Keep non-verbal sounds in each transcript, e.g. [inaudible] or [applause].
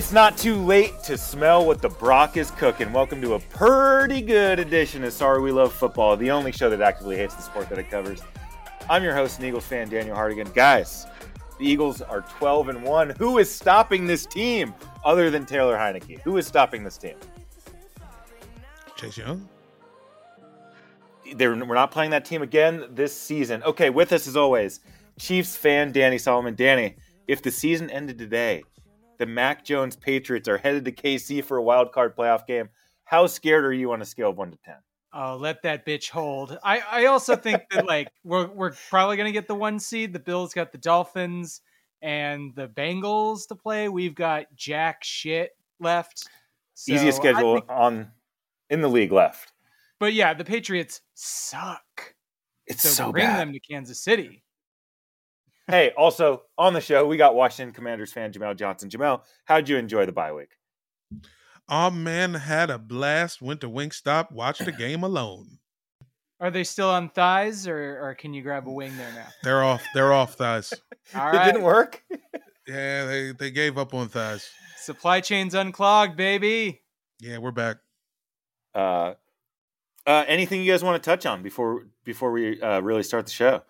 It's not too late to smell what the Brock is cooking. Welcome to a pretty good edition of Sorry We Love Football, the only show that actively hates the sport that it covers. I'm your host and Eagles fan, Daniel Hardigan. Guys, the Eagles are 12 and 1. Who is stopping this team other than Taylor Heinicke? Who is stopping this team? Chase Young. They're, we're not playing that team again this season. Okay, with us as always, Chiefs fan Danny Solomon. Danny, if the season ended today, the Mac Jones Patriots are headed to KC for a wild card playoff game. How scared are you on a scale of one to ten? Oh, let that bitch hold. I, I also think that like [laughs] we're we're probably gonna get the one seed. The Bills got the Dolphins and the Bengals to play. We've got jack shit left. So Easiest schedule think- on in the league left. but yeah, the Patriots suck. It's So, so, bring bad. them to Kansas City. Hey, also on the show, we got Washington Commanders fan Jamel Johnson. Jamel, how'd you enjoy the bye week? Oh man, had a blast. Went to Wingstop, watched the game alone. Are they still on thighs, or or can you grab a wing there now? They're off. They're off thighs. All it didn't work. Yeah, they they gave up on thighs. supply chains unclogged, baby. Yeah, we're back. Uh, uh, anything you guys want to touch on before before we uh, really start the show?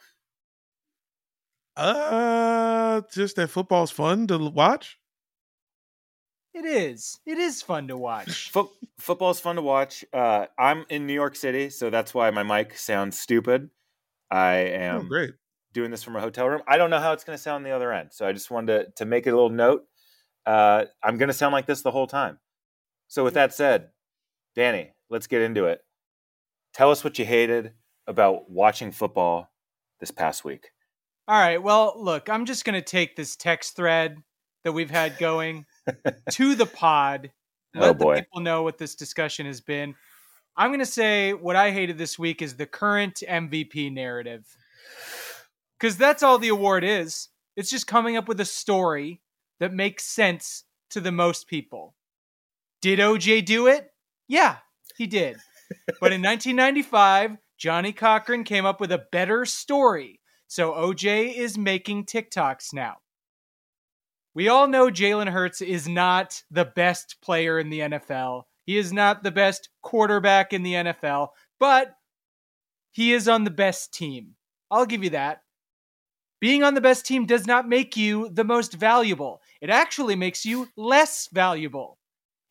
Uh, just that football's fun to watch. It is. It is fun to watch. [laughs] Foot football's fun to watch. Uh, I'm in New York City, so that's why my mic sounds stupid. I am oh, great. doing this from a hotel room. I don't know how it's going to sound on the other end, so I just wanted to, to make a little note. Uh, I'm going to sound like this the whole time. So, with that said, Danny, let's get into it. Tell us what you hated about watching football this past week. All right. Well, look, I'm just going to take this text thread that we've had going [laughs] to the pod. Oh, Let boy. the people know what this discussion has been. I'm going to say what I hated this week is the current MVP narrative. Because that's all the award is. It's just coming up with a story that makes sense to the most people. Did OJ do it? Yeah, he did. but in [laughs] 1995, Johnnie Cochran came up with a better story. So OJ is making TikToks now. We all know Jalen Hurts is not the best player in the NFL. He is not the best quarterback in the NFL, but he is on the best team. I'll give you that. Being on the best team does not make you the most valuable. It actually makes you less valuable.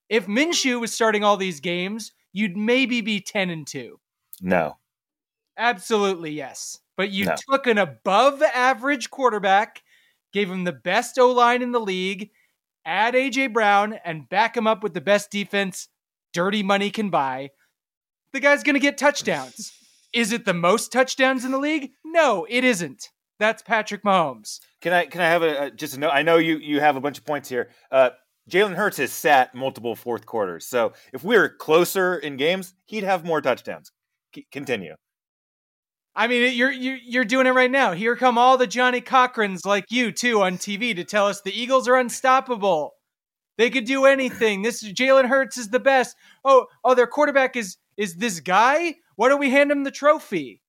If Minshew was starting all these games, you'd maybe be 10 and 2. No. Absolutely, yes. But you No. took an above average quarterback, gave him the best O line in the league, add A.J. Brown, and back him up with the best defense dirty money can buy. The guy's going to get touchdowns. [laughs] Is it the most touchdowns in the league? No, it isn't. That's Patrick Mahomes. Can I can I have a, a just a note? I know you you have a bunch of points here. Uh, Jalen Hurts has sat multiple fourth quarters, so if we were closer in games, he'd have more touchdowns. C- continue. I mean, you're, you're you're doing it right now. Here come all the Johnnie Cochrans like you too on TV to tell us the Eagles are unstoppable. They could do anything. This Jalen Hurts is the best. Oh, oh, their quarterback is is this guy. Why don't we hand him the trophy?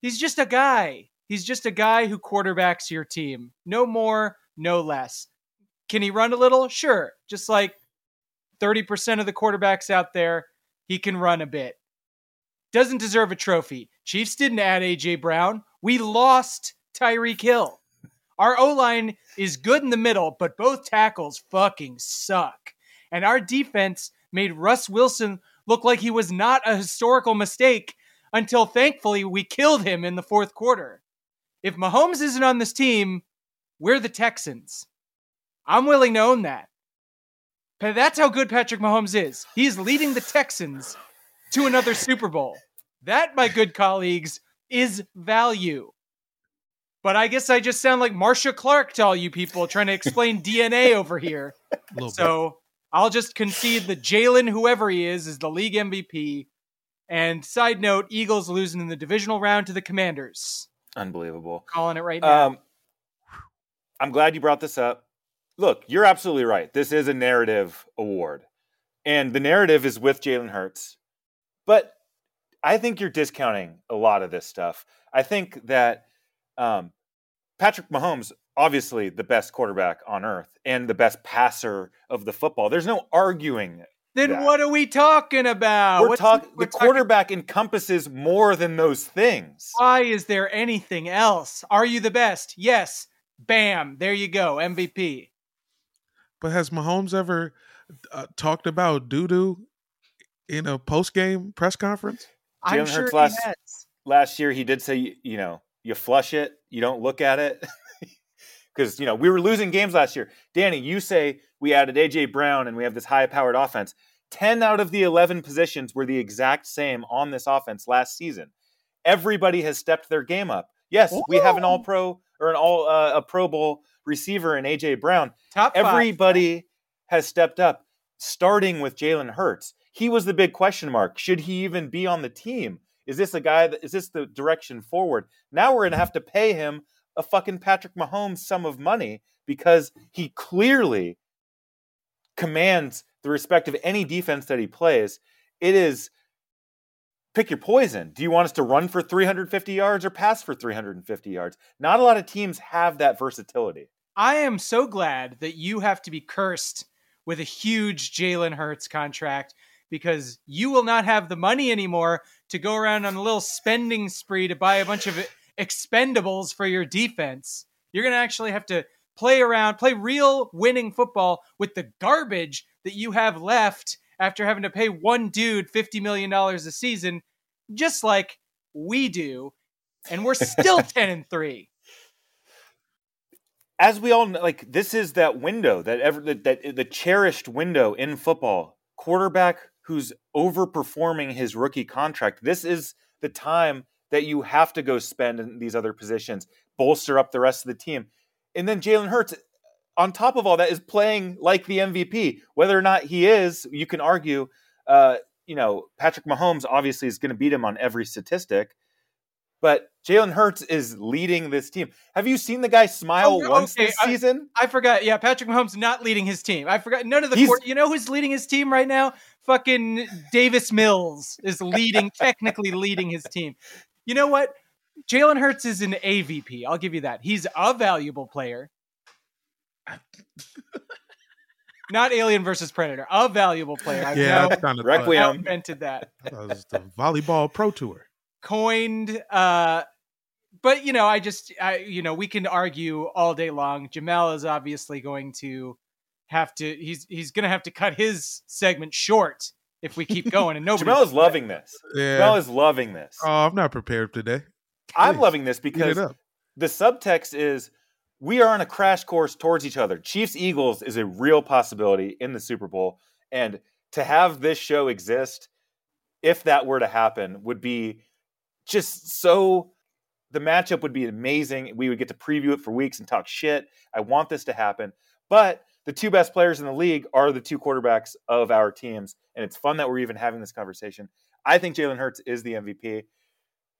He's just a guy. He's just a guy who quarterbacks your team. No more, no less. Can he run a little? Sure. Just like 30% of the quarterbacks out there, he can run a bit. Doesn't deserve a trophy. Chiefs didn't add AJ Brown. We lost Tyreek Hill. Our O line is good in the middle, but both tackles fucking suck. And our defense made Russ Wilson look like he was not a historical mistake until thankfully we killed him in the fourth quarter. If Mahomes isn't on this team, we're the Texans. I'm willing to own that. That's how good Patrick Mahomes is. He's leading the Texans to another Super Bowl. That, my good colleagues, is value. But I guess I just sound like Marcia Clark to all you people trying to explain [laughs] DNA over here. A little bit. So I'll just concede that Jalen, whoever he is, is the league MVP. And side note, Eagles losing in the divisional round to the Commanders. Unbelievable. Calling it right now. Um, I'm glad you brought this up. Look, you're absolutely right. This is a narrative award, and the narrative is with Jalen Hurts. But I think you're discounting a lot of this stuff. I think that um, Patrick Mahomes, obviously the best quarterback on earth and the best passer of the football. There's no arguing. then that. what are we talking about? we're What's- talking. we're The quarterback encompasses more than those things. Why is there anything else? Are you the best? Yes. Bam. There you go. MVP. But has Mahomes ever uh, talked about doo doo in a post game press conference? I'm sure last- last year he did say you- know you flush it you don't look at it? [laughs] Because you know we were losing games last year. Danny you say we added aj brown and we have this high powered offense. 10 out of the 11 positions were the exact same on this offense last season. Everybody has stepped their game up. Yes we have an all pro or an all uh, a pro bowl receiver in aj brown. Top five. everybody has stepped up, starting with Jalen Hurts. He was the big question mark. Should he even be on the team? Is this a guy that is this the direction forward? Now we're gonna have to pay him a fucking Patrick Mahomes sum of money because he clearly commands the respect of any defense that he plays. It is pick your poison. Do you want us to run for 350 yards or pass for 350 yards? Not a lot of teams have that versatility. I am so glad that you have to be cursed with a huge Jalen Hurts contract because you will not have the money anymore to go around on a little spending spree to buy a bunch of expendables for your defense. You're going to actually have to play around, play real winning football with the garbage that you have left after having to pay one dude $50 million a season, just like we do. And we're still [laughs] 10 and 3. As we all know, like this is that window that ever that, that the cherished window in football. Quarterback who's overperforming his rookie contract. This is the time that you have to go spend in these other positions, bolster up the rest of the team, and then Jalen Hurts. On top of all that, is playing like the MVP. Whether or not he is, you can argue. Uh, you know, Patrick Mahomes obviously is going to beat him on every statistic, but Jalen Hurts is leading this team. Have you seen the guy smile Oh, once okay, this I- season? I forgot. Yeah, Patrick Mahomes not leading his team. I forgot. None of the He's- court. You know who's leading his team right now? Fucking Davis Mills is leading, [laughs] technically leading his team. You know what? Jalen Hurts is an AVP. I'll give you that. He's a valuable player. [laughs] Not Alien versus Predator. A valuable player. I've Yeah, now, that's kind of Requiem. now invented that. That was the volleyball pro tour. Coined uh but you know i just i you know we can argue all day long jamel is obviously going to have to he's he's gonna have to cut his segment short if we keep going and [laughs] nobody Jamel is loving this. Yeah. Jamel is loving this. oh, I'm not prepared today. I'm loving this because the subtext is we are on a crash course towards each other. Chiefs Eagles is a real possibility in the Super Bowl. And to have this show exist, if that were to happen, would be just so the matchup would be amazing. We would get to preview it for weeks and talk shit. I want this to happen. But the two best players in the league are the two quarterbacks of our teams. And it's fun that we're even having this conversation. I think Jalen Hurts is the MVP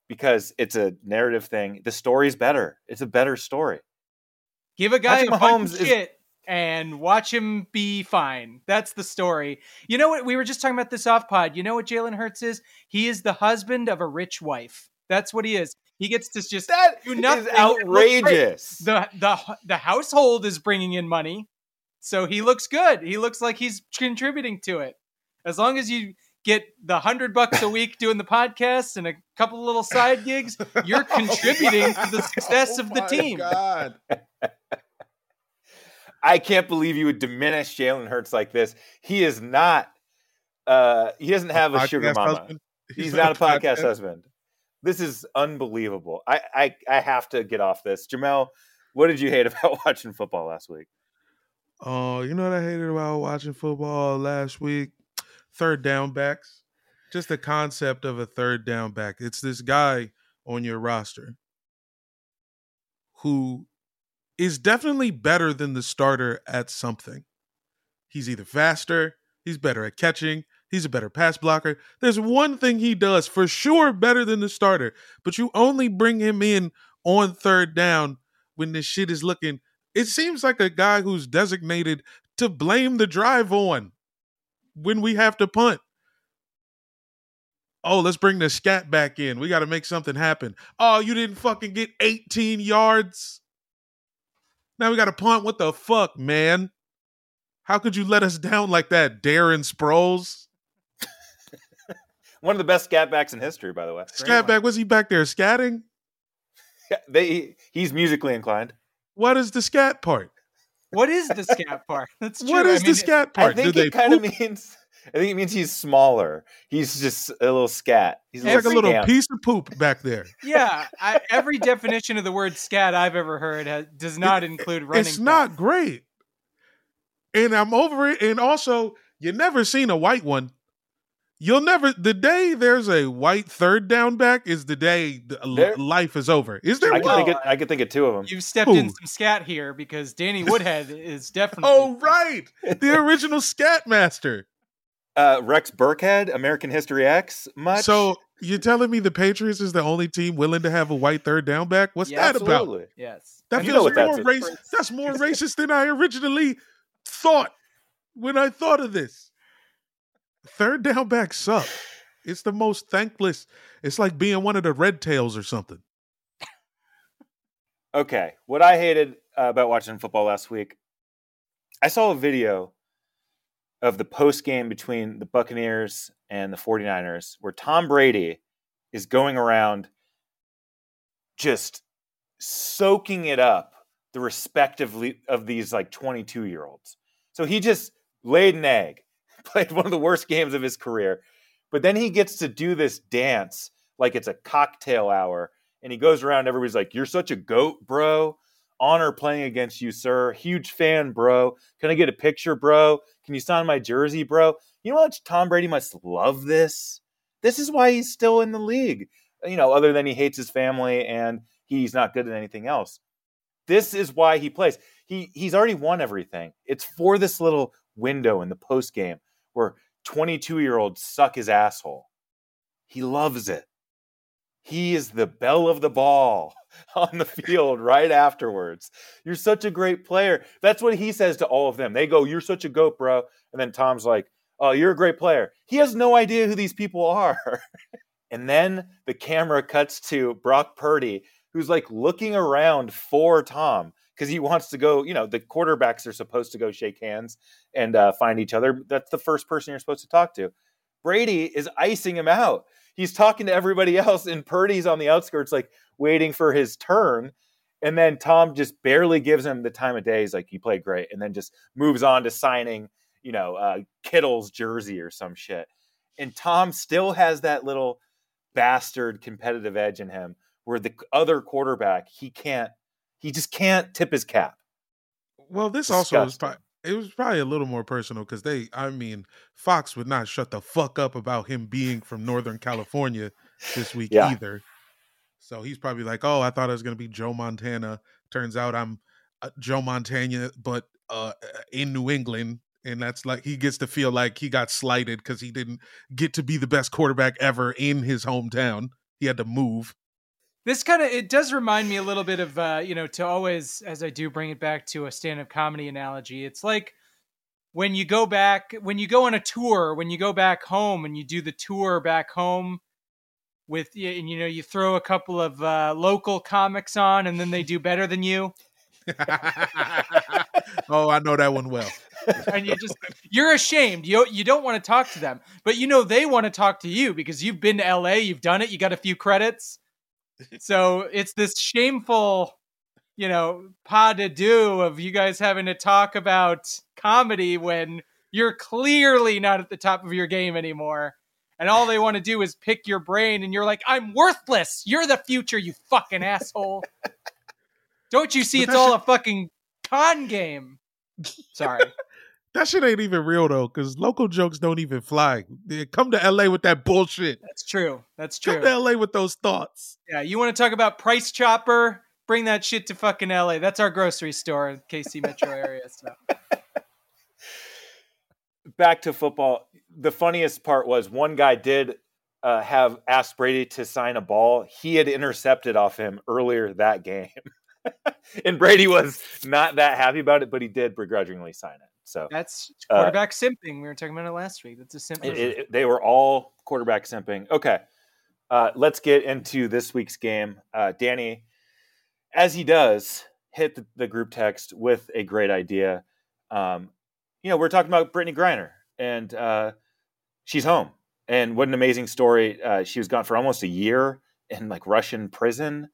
because it's a narrative thing. The story's better. It's a better story. give a guy Patrick a Mahomes is- shit and watch him be fine that's the story you know what we were just talking about this off pod you know what jalen hurts is he is the husband of a rich wife that's what he is he gets to just That do is nothing great. outrageous. the the the household is bringing in money, so he looks good. He looks like he's contributing to it. As long as you get the hundred bucks a week doing the podcast and a couple little side gigs, you're [laughs] oh contributing to the success of the [laughs] Oh team. God. I can't believe you would diminish Jalen Hurts like this. He is not. Uh, he doesn't have a sugar Podcast mama. husband? [laughs] He's, not a podcast husband. This is unbelievable. I, I I have to get off this. Jamel, what did you hate [laughs] about watching football last week? Oh, you know what I hated about watching football last week? Third down backs. Just the concept of a third down back. It's this guy on your roster who is definitely better than the starter at something. He's either faster, he's better at catching, he's a better pass blocker. There's one thing he does for sure better than the starter, but you only bring him in on third down when this shit is looking. It seems like a guy who's designated to blame the drive on when we have to punt. Oh, let's bring the scat back in. We got to make something happen. Oh, you didn't fucking get 18 yards. Now we got a punt. What the fuck, man? How could you let us down like that, Darren Sproles? [laughs] One of the best scat backs in history, by the way. Scat back, was he back there scatting? They he's musically inclined. What is the scat part? What is the scat part? That's true. What is I mean, the scat part? I think Do it kind of means. I think it means he's smaller. He's just a little scat. He's like a little scamp. piece of poop back there. [laughs] Yeah, I, every definition of the word scat I've ever heard has, does not include running. It's not back. great. And I'm over it. And also, you never seen a white one. You'll never. The day there's a white third down back is the day the, There- life is over. Is there I one? can think. Of, I could think of two of them. You've stepped in some scat here because Danny Woodhead [laughs] is definitely. Oh, right. The original scat master. Uh, Rex Burkhead, American History X. Much. So you're telling me the Patriots is the only team willing to have a white third down back? What's Yeah, that about? Yes. That You know feels what more that's- racist. That's more [laughs] racist than I originally thought when I thought of this. Third down backs suck. It's the most thankless. It's like being one of the red tails or something. Okay, what I hated uh, about watching football last week, I saw a video of the post game between the Buccaneers and the 49ers where Tom Brady is going around just soaking it up the respectively of these like 22 year olds. So he just laid an egg, [laughs] played one of the worst games of his career, but then he gets to do this dance like it's a cocktail hour and he goes around. Everybody's like, "You're such a goat, bro. Honor playing against you, sir. Huge fan, bro. Can I get a picture, bro? Can you sign my jersey, bro?" You know much Tom Brady must love this. This is why he's still in the league. You know, other than he hates his family and he's not good at anything else. This is why he plays. He he's already won everything. It's for this little window in the post game where 22 year olds suck his asshole. He loves it. He is the belle of the ball [laughs] on the field right afterwards. You're such a great player. That's what he says to all of them. They go, You're such a goat, bro. And then Tom's like, Oh, you're a great player. He has no idea who these people are. [laughs] and then the camera cuts to Brock Purdy, who's like looking around for Tom because he wants to go. You know, the quarterbacks are supposed to go shake hands and uh, find each other. That's the first person you're supposed to talk to. Brady is icing him out. He's talking to everybody [laughs] else, and Purdy's on the outskirts, like waiting for his turn. And then Tom just barely gives him the time of day. He's like, "You played great," and then just moves on to signing, you know, uh, Kittle's jersey or some shit. And Tom still has that little bastard competitive edge in him, where the other quarterback he can't, he just can't tip his cap. Well, this also is Disgusting. It was probably a little more personal because they, I mean, Fox would not shut the fuck up about him being from Northern California this week Yeah. either. So he's probably like, "Oh, I thought I was gonna be Joe Montana. Turns out I'm uh, Joe Montana, but uh, in New England." And that's like he gets to feel like he got slighted because he didn't get to be the best quarterback ever in his hometown. He had to move. This kind of it does remind me a little bit of uh, you know to always as I do bring it back to a stand-up comedy analogy. It's like when you go back when you go on a tour, when you go back home and you do the tour back home with and you know you throw a couple of uh, local comics on and then they do better than you [laughs] oh, I know that one well. and you just you're ashamed. You you don't want to talk to them, but you know they want to talk to you because you've been to LA, you've done it, you got a few credits. So it's this shameful, you know, pas de deux of you guys having to talk about comedy when you're clearly not at the top of your game anymore. and all they want to do is pick your brain, and you're like, I'm worthless. You're the future, you fucking asshole. Don't you see it's all a fucking con game? Sorry. That shit ain't even real though, because local jokes don't even fly. They come to LA with that bullshit. That's true. That's true. Come true. to LA with those thoughts. Yeah, you want to talk about Price Chopper? Bring that shit to fucking LA. That's our grocery store in KC metro area. So [laughs] back to football. The funniest part was one guy did uh, have asked Brady to sign a ball. He had intercepted off him earlier that game, [laughs] and Brady was not that happy about it, but he did begrudgingly sign it. So that's Uh, quarterback simping. We were talking about it last week. That's a simp. it, it- they were all quarterback simping. Okay, uh, let's get into this week's game. Uh, Danny, as he does, hit the, the group text with a great idea. Um, you know, we're talking about Brittney Griner, and uh, she's home. And what an amazing story! Uh, she was gone for almost a year in like Russian prison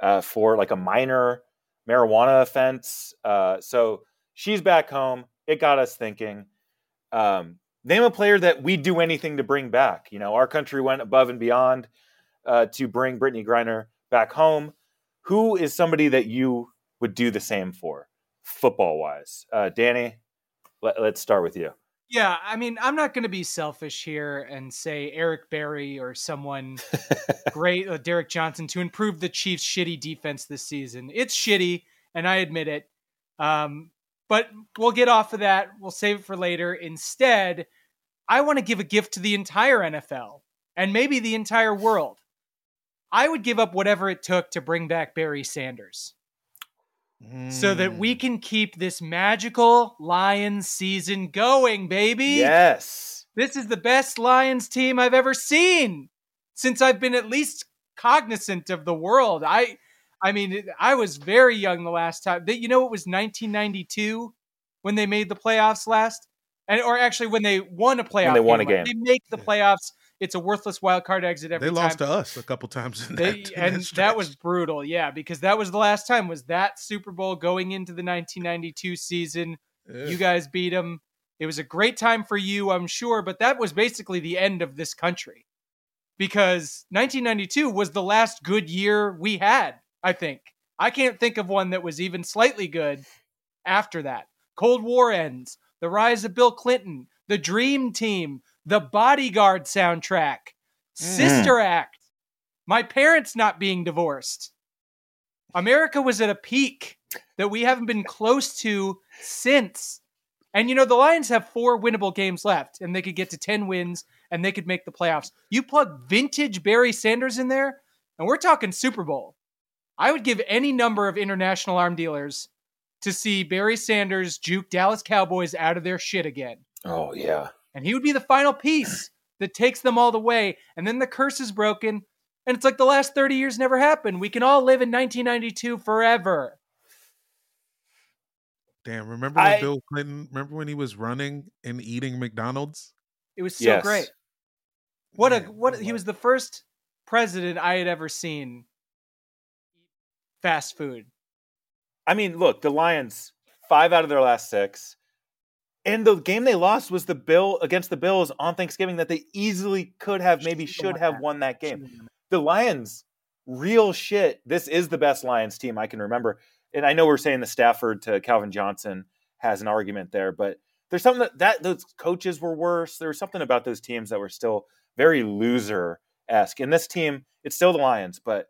uh, for like a minor marijuana offense. Uh, so she's back home. It got us thinking. Um, name a player that we'd do anything to bring back. You know, our country went above and beyond uh, to bring Brittney Griner back home. Who is somebody that you would do the same for, football wise? Uh, Danny, let, let's start with you. Yeah, I mean, I'm not going to be selfish here and say Eric Berry or someone [laughs] great, uh, Derek Johnson, to improve the Chiefs' shitty defense this season. It's shitty, and I admit it. Um, but we'll get off of that. We'll save it for later. Instead, I want to give a gift to the entire NFL and maybe the entire world. I would give up whatever it took to bring back Barry Sanders so that Mm. we can keep this magical Lions season going, baby. Yes. This is the best Lions team I've ever seen since I've been at least cognizant of the world. I I mean, I was very young the last time. That you know it was 1992 when they made the playoffs last. And or actually when they won a playoff they won a Like, game. They make the playoffs. It's a worthless wild card exit every time. They time. lost to us a couple times. In They, that, [laughs] in and that stretch. was brutal, yeah, because that was the last time was that Super Bowl going into the 1992 season. Yeah. You guys beat them. It was a great time for you, I'm sure, but that was basically the end of this country because 1992 was the last good year we had, I think. I can't think of one that was even slightly good after that. Cold War ends, the rise of Bill Clinton, the Dream Team, the Bodyguard soundtrack, mm. Sister Act, my parents not being divorced. America was at a peak that we haven't been close to since. And you know, the Lions have four winnable games left, and they could get to 10 wins and they could make the playoffs. You plug vintage Barry Sanders in there, and we're talking Super Bowl. I would give any number of international arm dealers to see Barry Sanders juke Dallas Cowboys out of their shit again Oh yeah. and he would be the final piece that takes them all the way and then the curse is broken and it's like the last 30 years never happened we can all live in 1992 forever Damn, remember when I- Bill Clinton? Remember when he was running and eating McDonald's? it was so Yes. great what a Man, what oh he was the first president i had ever seen eat fast food I mean, look, the Lions five out of their last six, and the game they lost was the Bill against the Bills on Thanksgiving that they easily could have, maybe should have won that game. The Lions, real shit. This is the best Lions team I can remember, and I know we're saying the Stafford to Calvin Johnson has an argument there, but there's something that, that those coaches were worse. There was something about those teams that were still very loser esque. And this team, it's still the Lions, but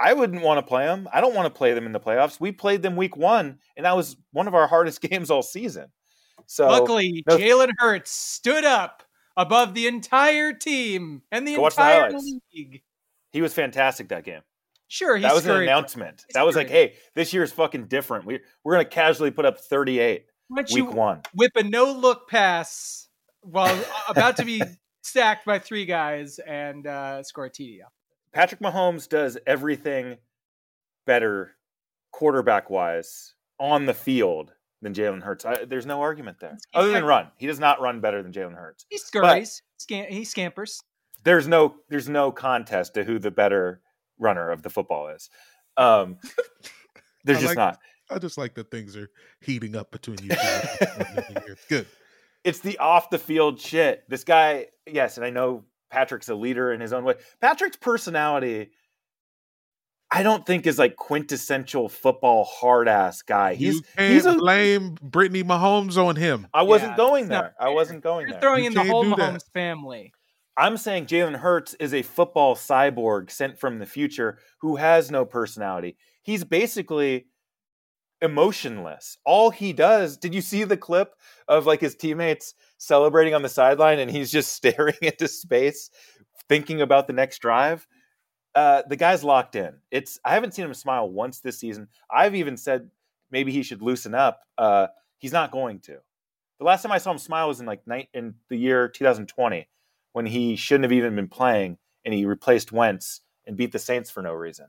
I wouldn't want to play them. I don't want to play them in the playoffs. We played them week one, and that was one of our [laughs] hardest games all season. So luckily no- jalen hurts stood up above the entire team and the watch the entire league he was fantastic that game. sure that was an announcement. That was like, hey, this year's fucking different. We we're gonna casually put up 38 Why week you one. whip a no look pass while about to be [laughs] sacked by three guys and uh, score a TD. Patrick Mahomes does everything better quarterback wise on the field than Jalen Hurts. I, there's no argument there. Other than run, he does not run better than Jalen Hurts. He scurries, scam- he scampers. There's no there's no contest to who the better runner of the football is. Um, [laughs] there's I just like- not. I just like that things are heating up between you two. [laughs] Good. It's the off the field shit. This guy, yes, and I know Patrick's a leader in his own way. Patrick's personality, I don't think is like quintessential football hard ass guy. He's you can't he's a, blame Brittany Mahomes on him. I wasn't Yeah, going it's not there. I wasn't going You're there. throwing You in the whole do that. Mahomes family. I'm saying Jalen Hurts is a football cyborg sent from the future who has no personality. He's basically emotionless. All he does, did you see the clip of like his teammates celebrating on the sideline and he's just [laughs] staring into space thinking about the next drive? Uh, the guy's locked in. It's I haven't seen him smile once this season. I've even said maybe he should loosen up. Uh, he's not going to. The last time I saw him smile was in like night in the year 2020 when he shouldn't have even been playing and he replaced Wentz and beat the Saints for no reason.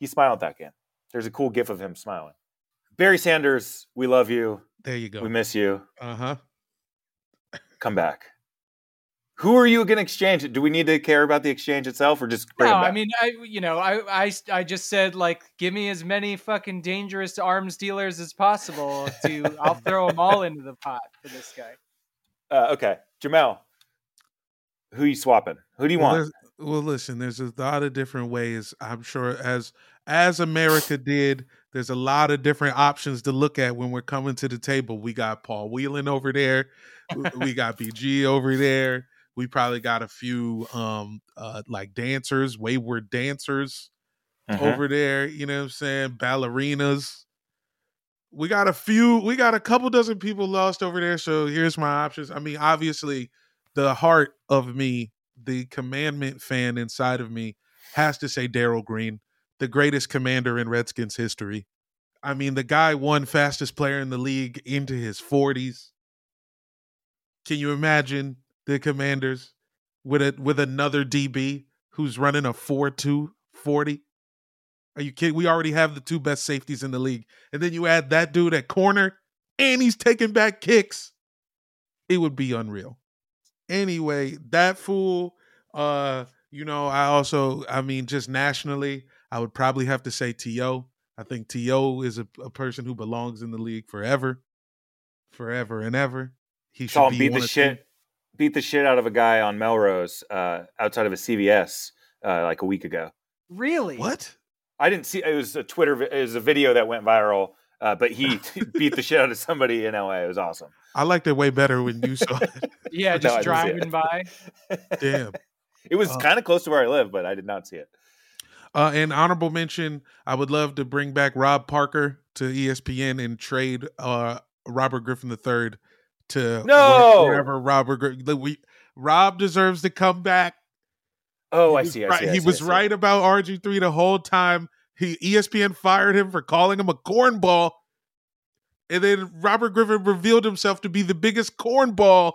He smiled that game. There's a cool gif of him smiling. Barry Sanders, we love you. There you go. We miss you. Uh huh. Come back. Who are you going to exchange? Do we need to care about the exchange itself or just bring No, back? I mean, I you know, I, I I just said like, give me as many fucking dangerous arms dealers as possible. To I'll throw them all into the pot for this guy. uh, okay. Jamel, who you swapping? Who do you well, want? well, listen, there's a lot of different ways. I'm sure as as America did, there's a lot of different options to look at when we're coming to the table. We got Paul Whelan over there. we got [laughs] BG over there. We probably got a few um uh like dancers, wayward dancers Mhm. over there, you know what I'm saying? Ballerinas. We got a few, we got a couple dozen people lost over there. So here's my options. I mean, obviously, the heart of me, the commandment fan inside of me, has to say Darrell Green, the greatest commander in Redskins history. I mean, the guy won fastest player in the league into his 40s. Can you imagine the commanders with a with another DB who's running a 4-2 40? Are you kidding? We already have the two best safeties in the league. And then you add that dude at corner and he's taking back kicks. It would be unreal. Anyway, that fool, uh, you know, I also, I mean, just nationally, I would probably have to say T.O. I think T.O. is a, a person who belongs in the league forever, forever and ever. He should Saw him be beat the of shit, beat the shit out of a guy on Melrose uh, outside of a CVS uh, like a week ago. Really? What? I didn't see. It was a Twitter. It was a video that went viral. Uh, but he [laughs] [laughs] beat the shit out of somebody in LA. It was awesome. I liked it way better when you saw it. [laughs] Yeah, just didn't driving by. Damn. It was Uh, kind of close to where I live, but I did not see it. Uh, and honorable mention, I would love to bring back Rob Parker to ESPN and trade uh, Robert Griffin III to No! wherever Robert we Rob deserves to come back. Oh, I was see. I right- see. I he see, I was see. right about RG three the whole time. He ESPN fired him for calling him a cornball, and then Robert Griffin revealed himself to be the biggest cornball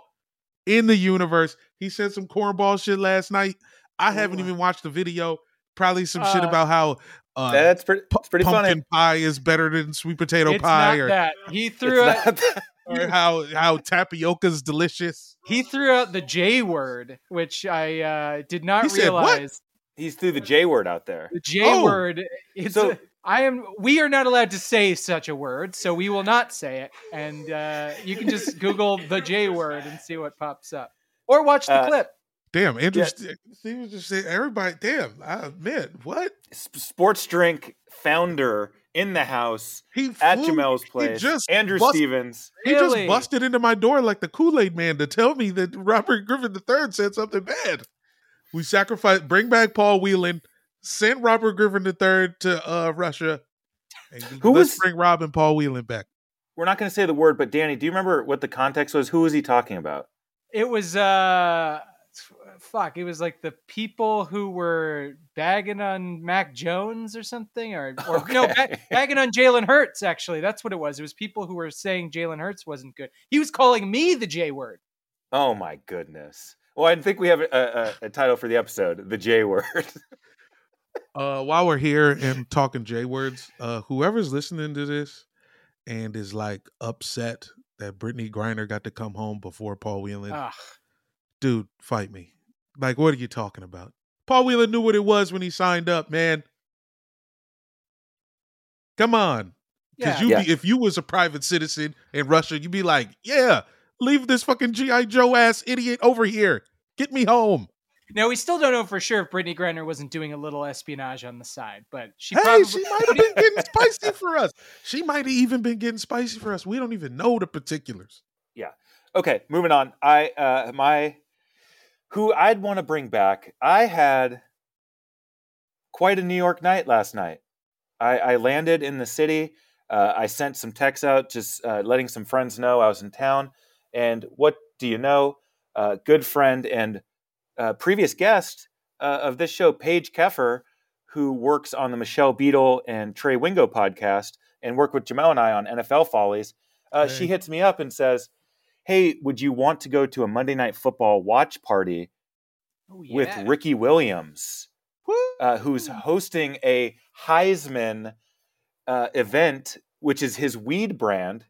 in the universe. He said some cornball shit last night. I haven't Ooh. even watched the video. Probably some shit Uh, about how uh, That's pretty. pu- It's pretty pumpkin funny. pie is better than sweet potato it's pie, not or, that he It's threw out not that- [laughs] or how how tapioca's delicious. he threw out the J word, which I uh, did not He said what? realize. He's threw the J word out there. The J Oh. word. It's So- a- I am. We are not allowed to say such a word, so we will not say it. And uh, you can just Google the J word and see what pops up, or watch the Uh, clip. Damn, Andrew. Yeah. St- Steve was just saying, everybody. Damn, I admit what Sports drink founder in the house he at flew- Jamel's he place. just Andrew bust- Stevens. He just busted into my door like the Kool Aid Man to tell me that Robert Griffin III said something bad. We sacrificed, bring back Paul Whelan, sent Robert Griffin III to uh, Russia, and Who let's was- bring Rob and Paul Whelan back. We're not going to say the word, but Danny, do you remember what the context was? Who was he talking about? It was uh, fuck. It was like the people who were bagging on Mac Jones or something, or [laughs] or no, Okay. ba- bagging on Jalen Hurts. Actually, that's what it was. It was people who were saying Jalen Hurts wasn't good. He was calling me the J word. Oh my goodness. Well, I think we have a, a, a title for the episode: the J word. [laughs] Uh, while we're here and talking J words, uh, whoever's listening to this and is like upset that Brittney Griner got to come home before Paul Whelan, Ugh. dude, fight me. Like, what are you talking about? Paul Wheeler knew what it was when he signed up, man. Come on. Because Yeah. you Yeah. be if you was a private citizen in Russia, you'd be like, yeah, leave this fucking G.I. Joe ass idiot over here. Get me home. Now we still don't know for sure if Brittney Griner wasn't doing a little espionage on the side, but she Hey, probably she might have been getting spicy for us. She might have even been getting spicy for us. We don't even know the particulars. Yeah. Okay, moving on. I uh my who I'd want to bring back. I had quite a New York night last night. I, I landed in the city. Uh, I sent some texts out, just uh, letting some friends know I was in town. And what do you know? Uh, good friend and uh, previous guest uh, of this show, Paige Keffer, who works on the Michelle Beadle and Trey Wingo podcast and worked with Jamel and I on NFL Follies. Uh, She hits me up and says, "Hey, would you want to go to a Monday Night Football watch party Oh, yeah. with Ricky Williams, uh, who's hosting a Highsman uh, event, which is his weed brand.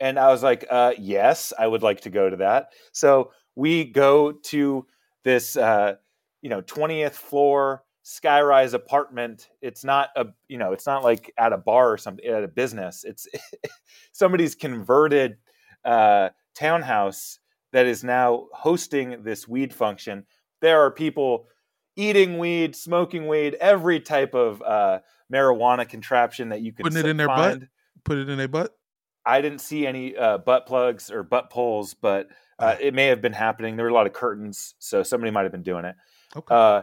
And I was like, uh, yes, I would like to go to that. So we go to this, uh, you know, 20th floor skyrise apartment. It's not a, you know, it's not like at a bar or something, at a business. It's [laughs] somebody's converted uh, townhouse that is now hosting this weed function. There are people eating weed, smoking weed, every type of uh, marijuana contraption that you can Putting it in their butt? Put it in their butt. I didn't see any uh, butt plugs or butt poles, but uh, it may have been happening. There were a lot of curtains, so somebody might have been doing it. Okay. Uh,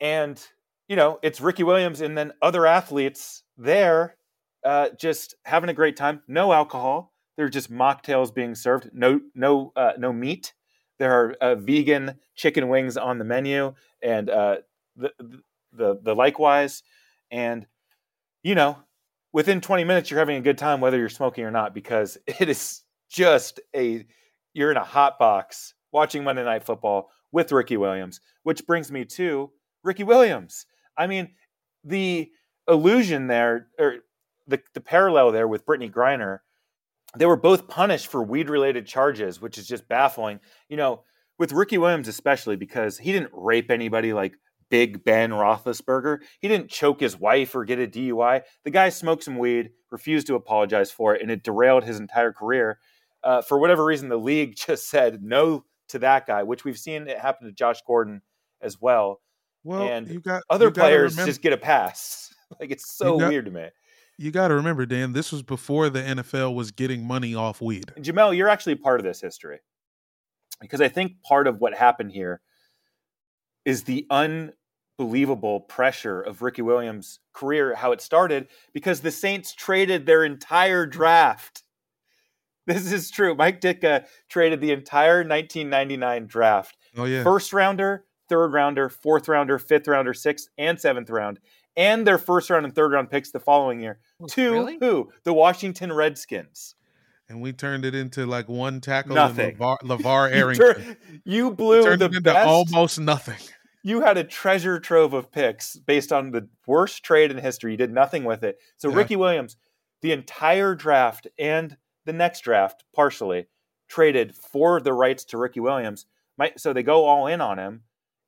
and you know, it's Ricky Williams and then other athletes there, uh, just having a great time. No alcohol. They're just mocktails being served. No, no, uh, no meat. There are uh, vegan chicken wings on the menu, and uh, the, the the likewise. And you know, within 20 minutes, you're having a good time, whether you're smoking or not, because [laughs] it is just a you're in a hot box watching Monday Night Football with Ricky Williams, which brings me to Ricky Williams. I mean, the illusion there, or the, the parallel there with Brittney Griner, they were both punished for weed related charges, which is just baffling. You know, with Ricky Williams, especially because he didn't rape anybody like Big Ben Roethlisberger. He didn't choke his wife or get a DUI. The guy smoked some weed, refused to apologize for it, and it derailed his entire career. Uh, for whatever reason, the league [laughs] just said no to that guy, which we've seen it happen to Josh Gordon as well. Well, and got Other players remember- just get a pass. [laughs] Like it's so got- weird to me. You got to remember, Dan. This was before the NFL was getting money off weed. And Jamel, you're actually part of this history because I think part of what happened here is the unbelievable pressure of Ricky Williams' career, how it started, because the Saints traded their entire draft. This is true. Mike Ditka traded the entire 1999 draft Oh yeah, first rounder, third rounder, fourth rounder, fifth rounder, sixth and seventh round, and their first round and third round picks the following year to Really? who? The Washington Redskins. and we turned it into like one tackle Nothing. and LeVar, LeVar [laughs] You, Arrington. tur- you blew turned the it into best. almost nothing. [laughs] You had a treasure trove of picks based on the worst trade in history. You did nothing with it. So Yeah. Ricky Williams, the entire draft and the next draft, partially traded for the rights to Ricky Williams. Might- So they go all in on him,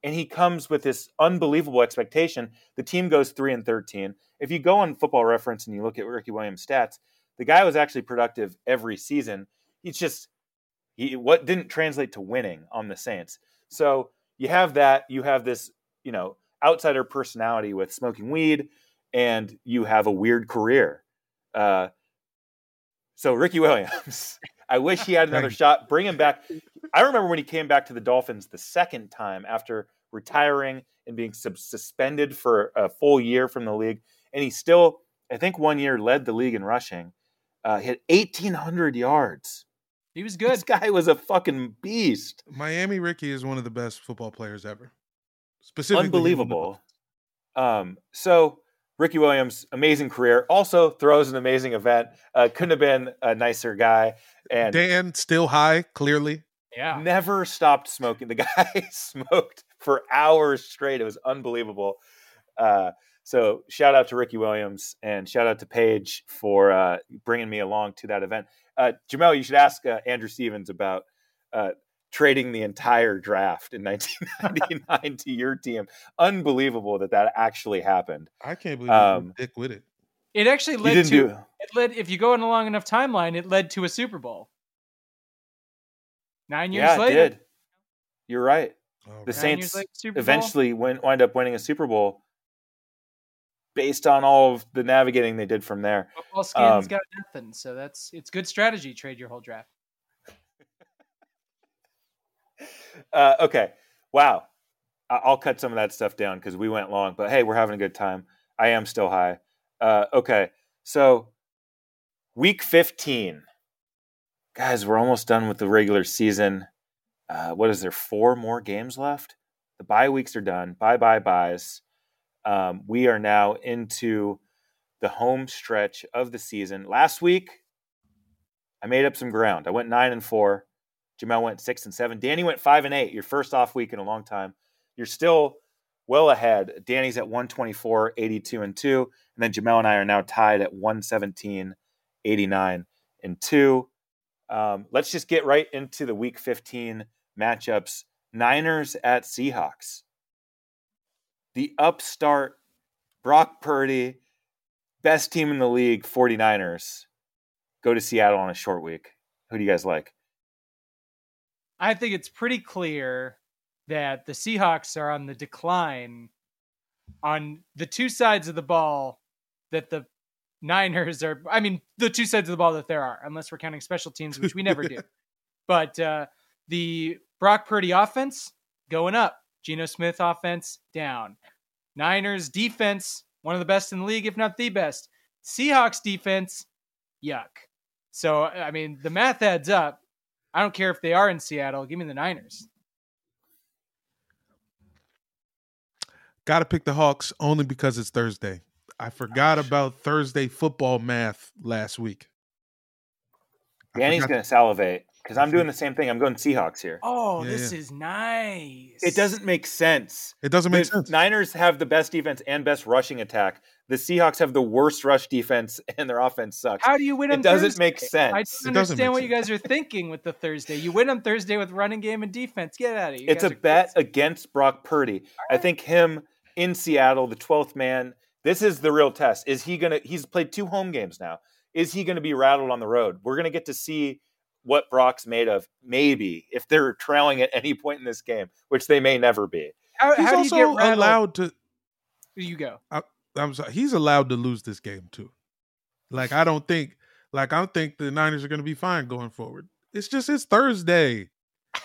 and he comes with this unbelievable expectation. The team goes three and thirteen. If you go on Football Reference and you look at Ricky Williams' stats, the guy was actually productive every season. He's just he what didn't translate to winning on the Saints. So you have that. You have this, you know, outsider personality with smoking weed, and you have a weird career. Uh, so Ricky Williams, [laughs] I wish he had another shot. Bring him back. I remember when he came back to the Dolphins the second time after retiring and being sub- suspended for a full year from the league, and he still, I think, one year led the league in rushing. Uh, hit eighteen hundred yards. He was good. This guy was a fucking beast. Miami Ricky is one of the best football players ever. Specifically, in unbelievable. Um, so Ricky Williams, amazing career. Also throws an amazing event. Uh, couldn't have been a nicer guy, and Dan still high, clearly. Yeah. never stopped smoking. The guy [laughs] smoked for hours straight. It was unbelievable. Uh, so shout out to Ricky Williams and shout out to Paige for uh, bringing me along to that event. Uh, Jamel, you should ask uh, Andrew Stevens about uh, trading the entire draft in [laughs] 1999 to your team. Unbelievable that that actually happened. I can't believe Um, you dick with it. It actually led to do. it led if you go on a long enough timeline, it led to a Super Bowl. Nine years Yeah, it later. did. You're right. Oh, The. Saints like, eventually win, wind up winning a Super Bowl. Based win, wind up winning a Super Bowl based on all of the navigating they did from there. Football skins Um, got nothing, so that's it's good strategy. Trade your whole draft. [laughs] Uh, okay. Wow. I'll cut some of that stuff down because we went long, but hey, we're having a good time. I am still high. Uh, okay. So, week 15. Guys, we're almost done with the regular season. Uh, what is there? Four more games left? The bye weeks are done. Bye bye buys. Um, we are now into the home stretch of the season. Last week, I made up some ground. I went nine and four. Jamel went six and seven. Danny went five and eight. Your first off week in a long time. You're still well ahead. Danny's at 124, 82 and two. And then Jamel and I are now tied at 117, 89 and two. Um, let's just get right into the week 15 matchups. Niners at Seahawks. The upstart Brock Purdy, best team in the league, 49ers, go to Seattle on a short week. Who do you guys like? I think it's pretty clear that the Seahawks are on the decline on the two sides of the ball that the Niners are. I mean, the two sides of the ball that there are, unless we're counting special teams, which we never [laughs] do. But uh, the Brock Purdy offense going up, Geno Smith offense down. Niners defense, one of the best in the league, if not the best. Seahawks defense, yuck. So, I mean, the math adds up. I don't care if they are in Seattle. Give me the Niners. Got to pick the Hawks only because it's Thursday. I forgot about Thursday football math last week. Danny's going to salivate because I'm doing the same thing. I'm going Seahawks here. Oh, Yeah, this yeah. is nice. It doesn't make sense. It doesn't make the sense. Niners have the best defense and best rushing attack. The Seahawks have the worst rush defense [laughs] and their offense sucks. How do you win It on doesn't Thursday? make sense. I It don't understand make what you guys are thinking with the Thursday. You win on Thursday with running game and defense. Get out of here. You it's a bet crazy. against Brock Purdy. I think him in Seattle, the 12th man, this is the real test. Is he going to, he's played two home games now. Is he going to be rattled on the road? We're going to get to see what Brock's made of, maybe, if they're trailing at any point in this game, which they may never be. How, He's how do you also get allowed to. You go. I'm sorry. He's allowed to lose this game too. Like I don't think. Like I don't think the Niners are going to be fine going forward. It's just it's Thursday.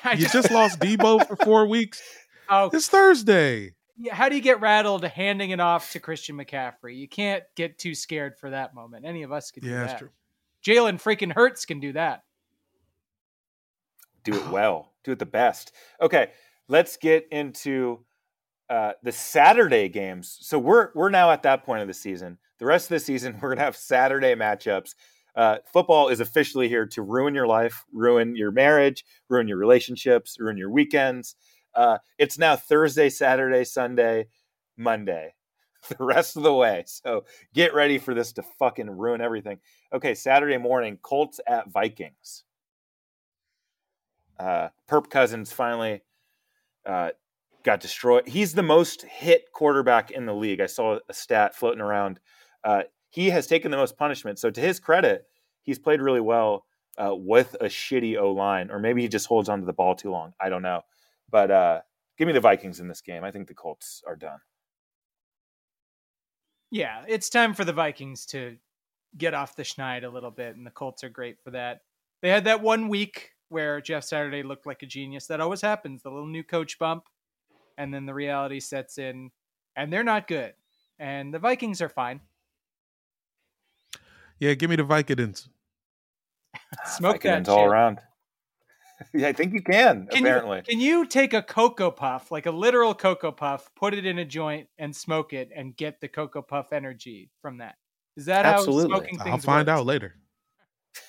[laughs] You just lost Deebo for four weeks. oh, It's Thursday. yeah, how do you get rattled handing it off to Christian McCaffrey? You can't get too scared for that moment. Any of us could do Yeah, that. that's true. Jalen freaking Hurts can do that. Do it [gasps] well, do it the best. Okay, let's get into uh, the Saturday games. So we're we're now at that point of the season. The rest of the season, [laughs] we're gonna have Saturday matchups. Uh, football is officially here to ruin your life, ruin your marriage, ruin your relationships, ruin your weekends. Uh, it's now Thursday, Saturday, Sunday, Monday, [laughs] the rest of the way. So get ready for this to fucking ruin everything. Okay, Saturday morning, Colts at Vikings uh, Kirk Cousins finally uh, got destroyed. He's the most hit quarterback in the league. I saw a stat floating around. Uh, he has taken the most punishment. So to his credit, he's played really well uh, with a shitty O line, or maybe he just holds onto the ball too long. I don't know. But uh, give me the Vikings in this game. I think the Colts are done. Yeah, it's time for the Vikings to get off the schneid a little bit, and the Colts are great for that. They had that one week where Jeff Saturday looked like a genius. That always happens. The little new coach bump, and then the reality sets in, and they're not good. And the Vikings are fine. Yeah, give me the Vikings. [laughs] Smoke that all shit. around. [laughs] yeah, I think you can, Can apparently. you, can you take a cocoa puff, like a literal cocoa puff, put it in a joint and smoke it, and get the cocoa puff energy from that? Is that Absolutely. how smoking things I'll find works? out later.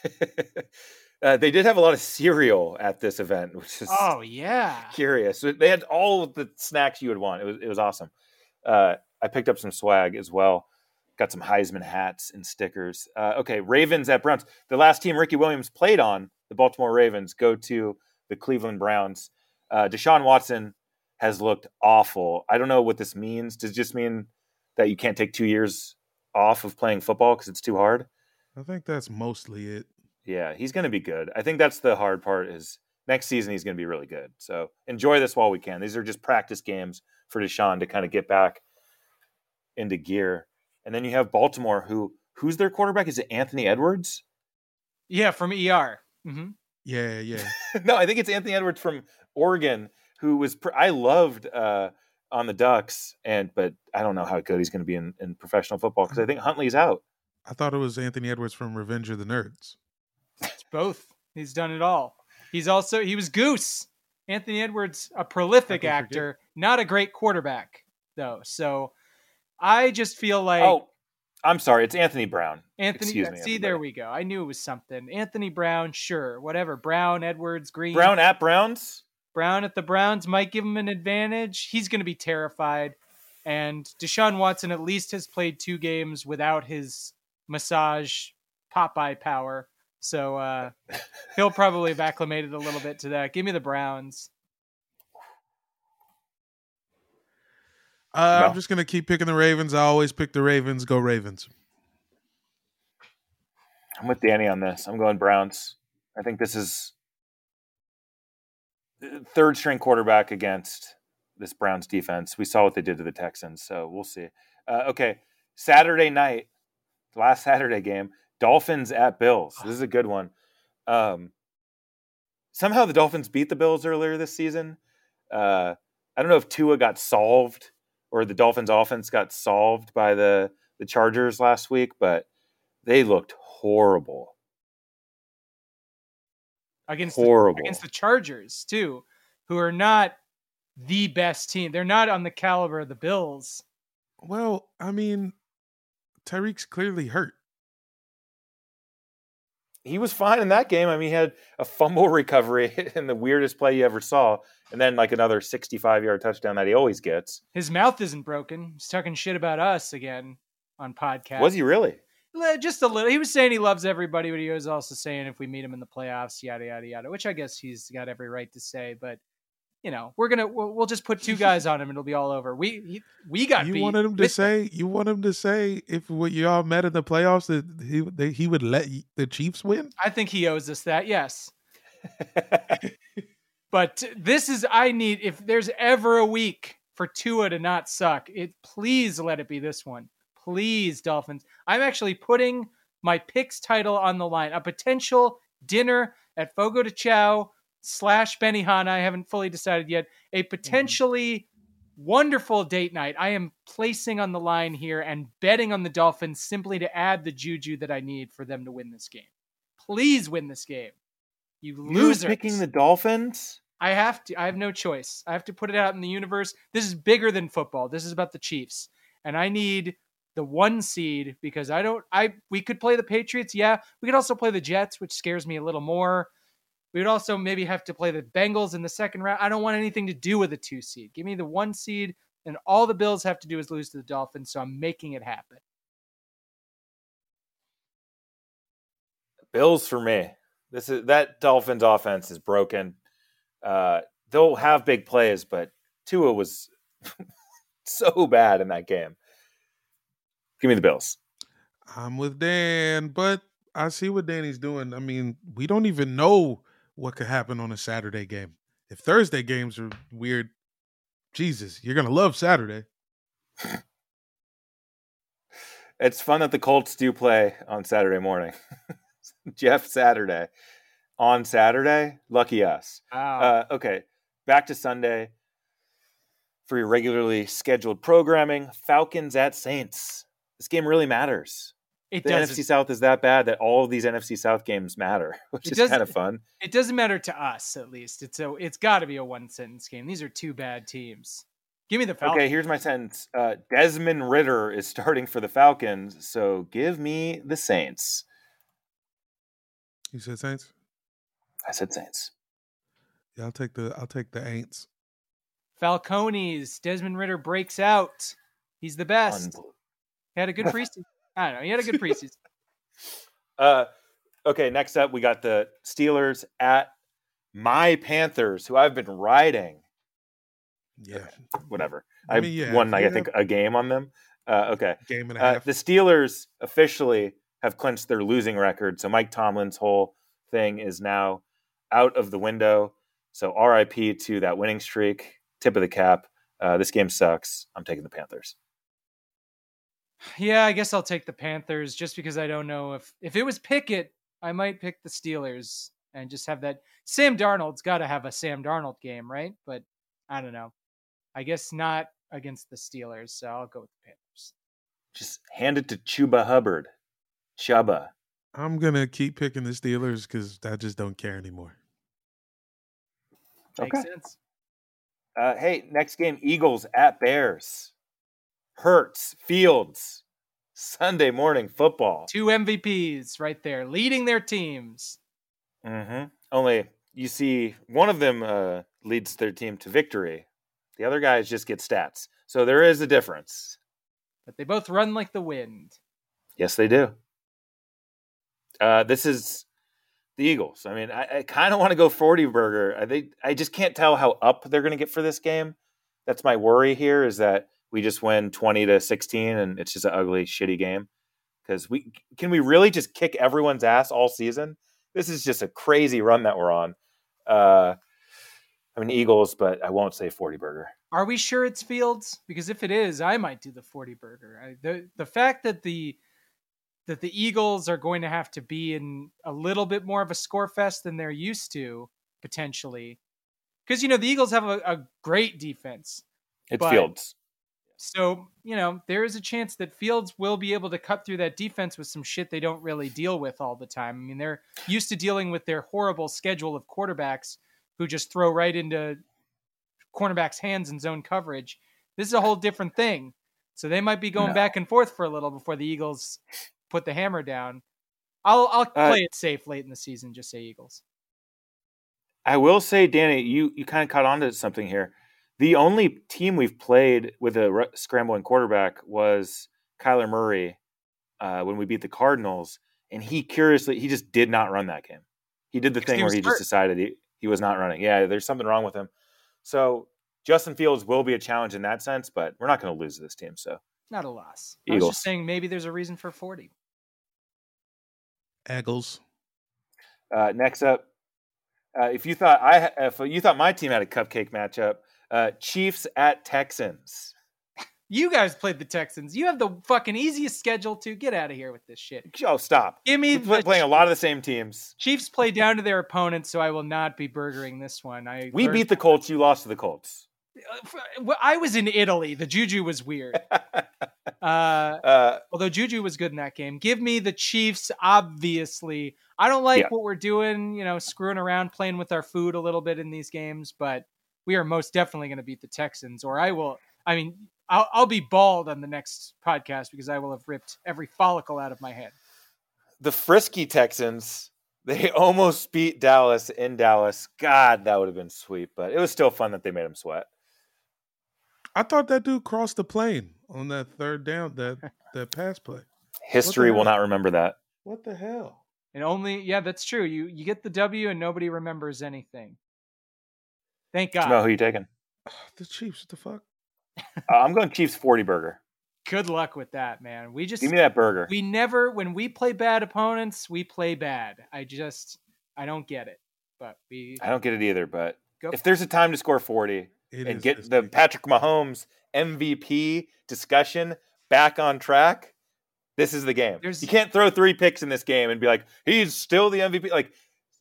[laughs] uh, they did have a lot of cereal at this event, which is Oh yeah, curious. So They had all the snacks you would want. It was it was awesome. Uh, I picked up some swag as well. Got some Highsman hats and stickers. Uh, okay, Ravens at Browns. The last team Ricky Williams played on, the Baltimore Ravens, go to the Cleveland Browns. Uh, Deshaun Watson has looked awful. I don't know what this means. Does it just mean that you can't take two years off of playing football because it's too hard? I think that's mostly it. Yeah, he's going to be good. I think that's the hard part is next season he's going to be really good. So enjoy this while we can. These are just practice games for Deshaun to kind of get back into gear. And then you have Baltimore, who who's their quarterback? Is it Anthony Edwards? Yeah, from ER. hmm Yeah, yeah. [laughs] no, I think it's Anthony Edwards from Oregon, who was pr- I loved uh, on the Ducks, and but I don't know how good he's going to be in, in professional football because I think Huntley's out. I thought it was Anthony Edwards from Revenge of the Nerds. Both. He's done it all. He's also he was Goose. Anthony Edwards, a prolific actor, not a great quarterback though. So I just feel like oh, I'm sorry, it's Anthony Brown. Anthony. excuse me, see, there we go. I knew it was something. Anthony Brown, sure, whatever. Brown, Edwards, Green. Brown at Browns. Brown at the Browns might give him an advantage. He's going to be terrified. And Deshaun Watson at least has played two games without his massage Popeye power. So uh, [laughs] he'll probably have acclimated a little bit to that. Give me the Browns. Uh, No. I'm just gonna keep picking the Ravens. I always pick the Ravens. Go Ravens. I'm with Danny on this. I'm going Browns. I think this is third string quarterback against this Browns defense. We saw what they did to the Texans, so we'll see. Uh, okay, Saturday night, last Saturday game, Dolphins at Bills. This is a good one. Um, somehow the Dolphins beat the Bills earlier this season. Uh, I don't know if Tua got solved or the Dolphins offense got solved by the the Chargers last week, but they looked horrible. against Horrible. the, against the Chargers too, who are not the best team. They're not on the caliber of the Bills. Well, I mean, Tyreek's clearly hurt. He was fine in that game. I mean, he had a fumble [laughs] recovery in the weirdest play you ever saw, and then like another 65 yard touchdown that he always gets. His mouth isn't broken. He's talking shit about us again on podcast. Was he really? Just a little. He was saying he loves everybody, but he was also saying if we meet him in the playoffs, yada yada yada. Which I guess he's got every right to say. But you know, we're gonna we'll, we'll just put two guys on him, and it'll be all over. We he, we got You wanted him to say. You want him to say if what y'all met in the playoffs that he that he would let the Chiefs win. I think he owes us that. Yes. [laughs] But this is I need if there's ever a week for Tua to not suck, it please let it be this one. Please, Dolphins. I'm actually putting my picks title on the line. A potential dinner at Fogo de Chao slash Benihana. I haven't fully decided yet. A mm-hmm. potentially wonderful date night. I am placing on the line here and betting on the Dolphins simply to add the juju that I need for them to win this game. Please win this game. You You're picking the Dolphins? I have to. I have no choice. I have to put it out in the universe. This is bigger than football. This is about the Chiefs, and I need the one seed because I don't. I we could play the Patriots. Yeah, we could also play the Jets, which scares me a little more. We would also maybe have to play the Bengals in the second round. I don't want anything to do with a two seed. Give me the one seed, and all the Bills have to do is lose to the Dolphins. So I'm making it happen. Bills for me. This is that Dolphins offense is broken. Uh, they'll have big plays, but Tua was [laughs] so bad in that game. Give me the Bills. I'm with Dan, but I see what Danny's doing. I mean, we don't even know what could happen on a Saturday game. If Thursday games are weird, Jesus, you're gonna love Saturday. It's fun that the Colts do play on Saturday morning. [laughs] Jeff Saturday on Saturday. Lucky us. Wow. Uh, okay, back to Sunday for your regularly scheduled programming. Falcons at Saints. This game really matters. It The doesn't. NFC South is that bad that all of these NFC South games matter, [laughs] which It is kind of fun. It doesn't matter to us, at least. It's a. It's got to be a one sentence game. These are two bad teams. Give me the Falcons. Okay, here's my sentence. Uh, Desmond Ridder is starting for the Falcons, so give me the Saints. You said Saints? I said Saints. Yeah, I'll take the I'll take the Aints. Falcones. Desmond Ridder breaks out. He's the best. Unbel- He had a good [laughs] preseason. I don't know. He had a good preseason. [laughs] Uh, okay, next up we got the Steelers at my Panthers, who I've been riding. Yeah, Whatever, I I, mean, yeah, won like I think a game on them. Uh, okay, game and a uh, half. the Steelers officially have clinched their losing record, so Mike Tomlin's whole thing is now out of the window. So RIP to that winning streak. Tip of the cap. Uh, this game sucks. I'm taking the Panthers. Yeah, I guess I'll take the Panthers just because I don't know if if it was Pickett, I might pick the Steelers and just have that. Sam Darnold's got to have a Sam Darnold game, right? But I don't know. I guess not against the Steelers, so I'll go with the Panthers. Just hand it to Chuba Hubbard. Chuba. I'm gonna keep picking the Steelers because I just don't care anymore. Makes Okay. sense. Uh, hey, next game Eagles at Bears. Hurts, Fields, Sunday morning football. Two MVPs right there, leading their teams. hmm Only you see one of them uh, leads their team to victory. The other guys just get stats. So there is a difference. But they both run like the wind. Yes, they do. Uh, this is the Eagles. I mean, I, I kind of want to go 40 burger. I think I just can't tell how up they're going to get for this game. That's my worry here is that we just win 20 to 16 and it's just an ugly, shitty game. Because we can we really just kick everyone's ass all season? This is just a crazy run that we're on. Uh, I mean Eagles, but I won't say 40 burger. Are we sure it's Fields? Because if it is, I might do the 40 burger. I, the the fact that the that the Eagles are going to have to be in a little bit more of a score fest than they're used to potentially. Because you know the Eagles have a, a great defense. It's Fields. So, you know, there is a chance that Fields will be able to cut through that defense with some shit they don't really deal with all the time. I mean, they're used to dealing with their horrible schedule of quarterbacks who just throw right into cornerbacks' hands in zone coverage. This is a whole different thing. So they might be going No. back and forth for a little before the Eagles put the hammer down. I'll I'll Uh, play it safe late in the season, just say Eagles. I will say, Danny, you you kind of caught on to something here. The only team we've played with a re- scrambling quarterback was Kyler Murray uh, when we beat the Cardinals, and he curiously he just did not run that game. He did the Because he thing where he hurt. just decided he, he was not running. Yeah, there's something wrong with him. So Justin Fields will be a challenge in that sense, but we're not going to lose this team. So Not a loss. I was Eagles. just saying maybe there's a reason for 40. Eagles. Uh, next up, uh, if you thought I if you thought my team had a cupcake matchup, uh, Chiefs at Texans. You guys played the Texans. You have the fucking easiest schedule to get out of here with this shit. Oh, stop! Give me We're the playing a lot of the same teams. Chiefs play down to their opponents, so I will not be burgering this one. I We beat the Colts. You lost to the Colts. I was in Italy. The Juju was weird. [laughs] Uh, uh, although Juju was good in that game. Give me the Chiefs. Obviously, I don't like Yeah. what we're doing. You know, screwing around, playing with our food a little bit in these games, but we are most definitely going to beat the Texans. Or I will. I mean, I'll, I'll be bald on the next podcast because I will have ripped every follicle out of my head. the frisky Texans. They [laughs] almost beat Dallas in Dallas. God, that would have been sweet, but it was still fun that they made them sweat. I thought that dude crossed the plane on that third down, that [laughs] that pass play. History will hell? not remember that. What the hell? And only, yeah, that's true. You you get the W and nobody remembers anything. Thank God. Jamel, who you taking? [sighs] The Chiefs. What the fuck? [laughs] Uh, I'm going Chiefs 40 burger. Good luck with that, man. We just Give me that burger. we never when we play bad opponents, we play bad. I just I don't get it. But we I don't get it either, but go if there's a time to score 40 It and is get the week. Patrick Mahomes MVP discussion back on track, this is the game. There's- you can't throw three picks in this game and be like, he's still the MVP. Like,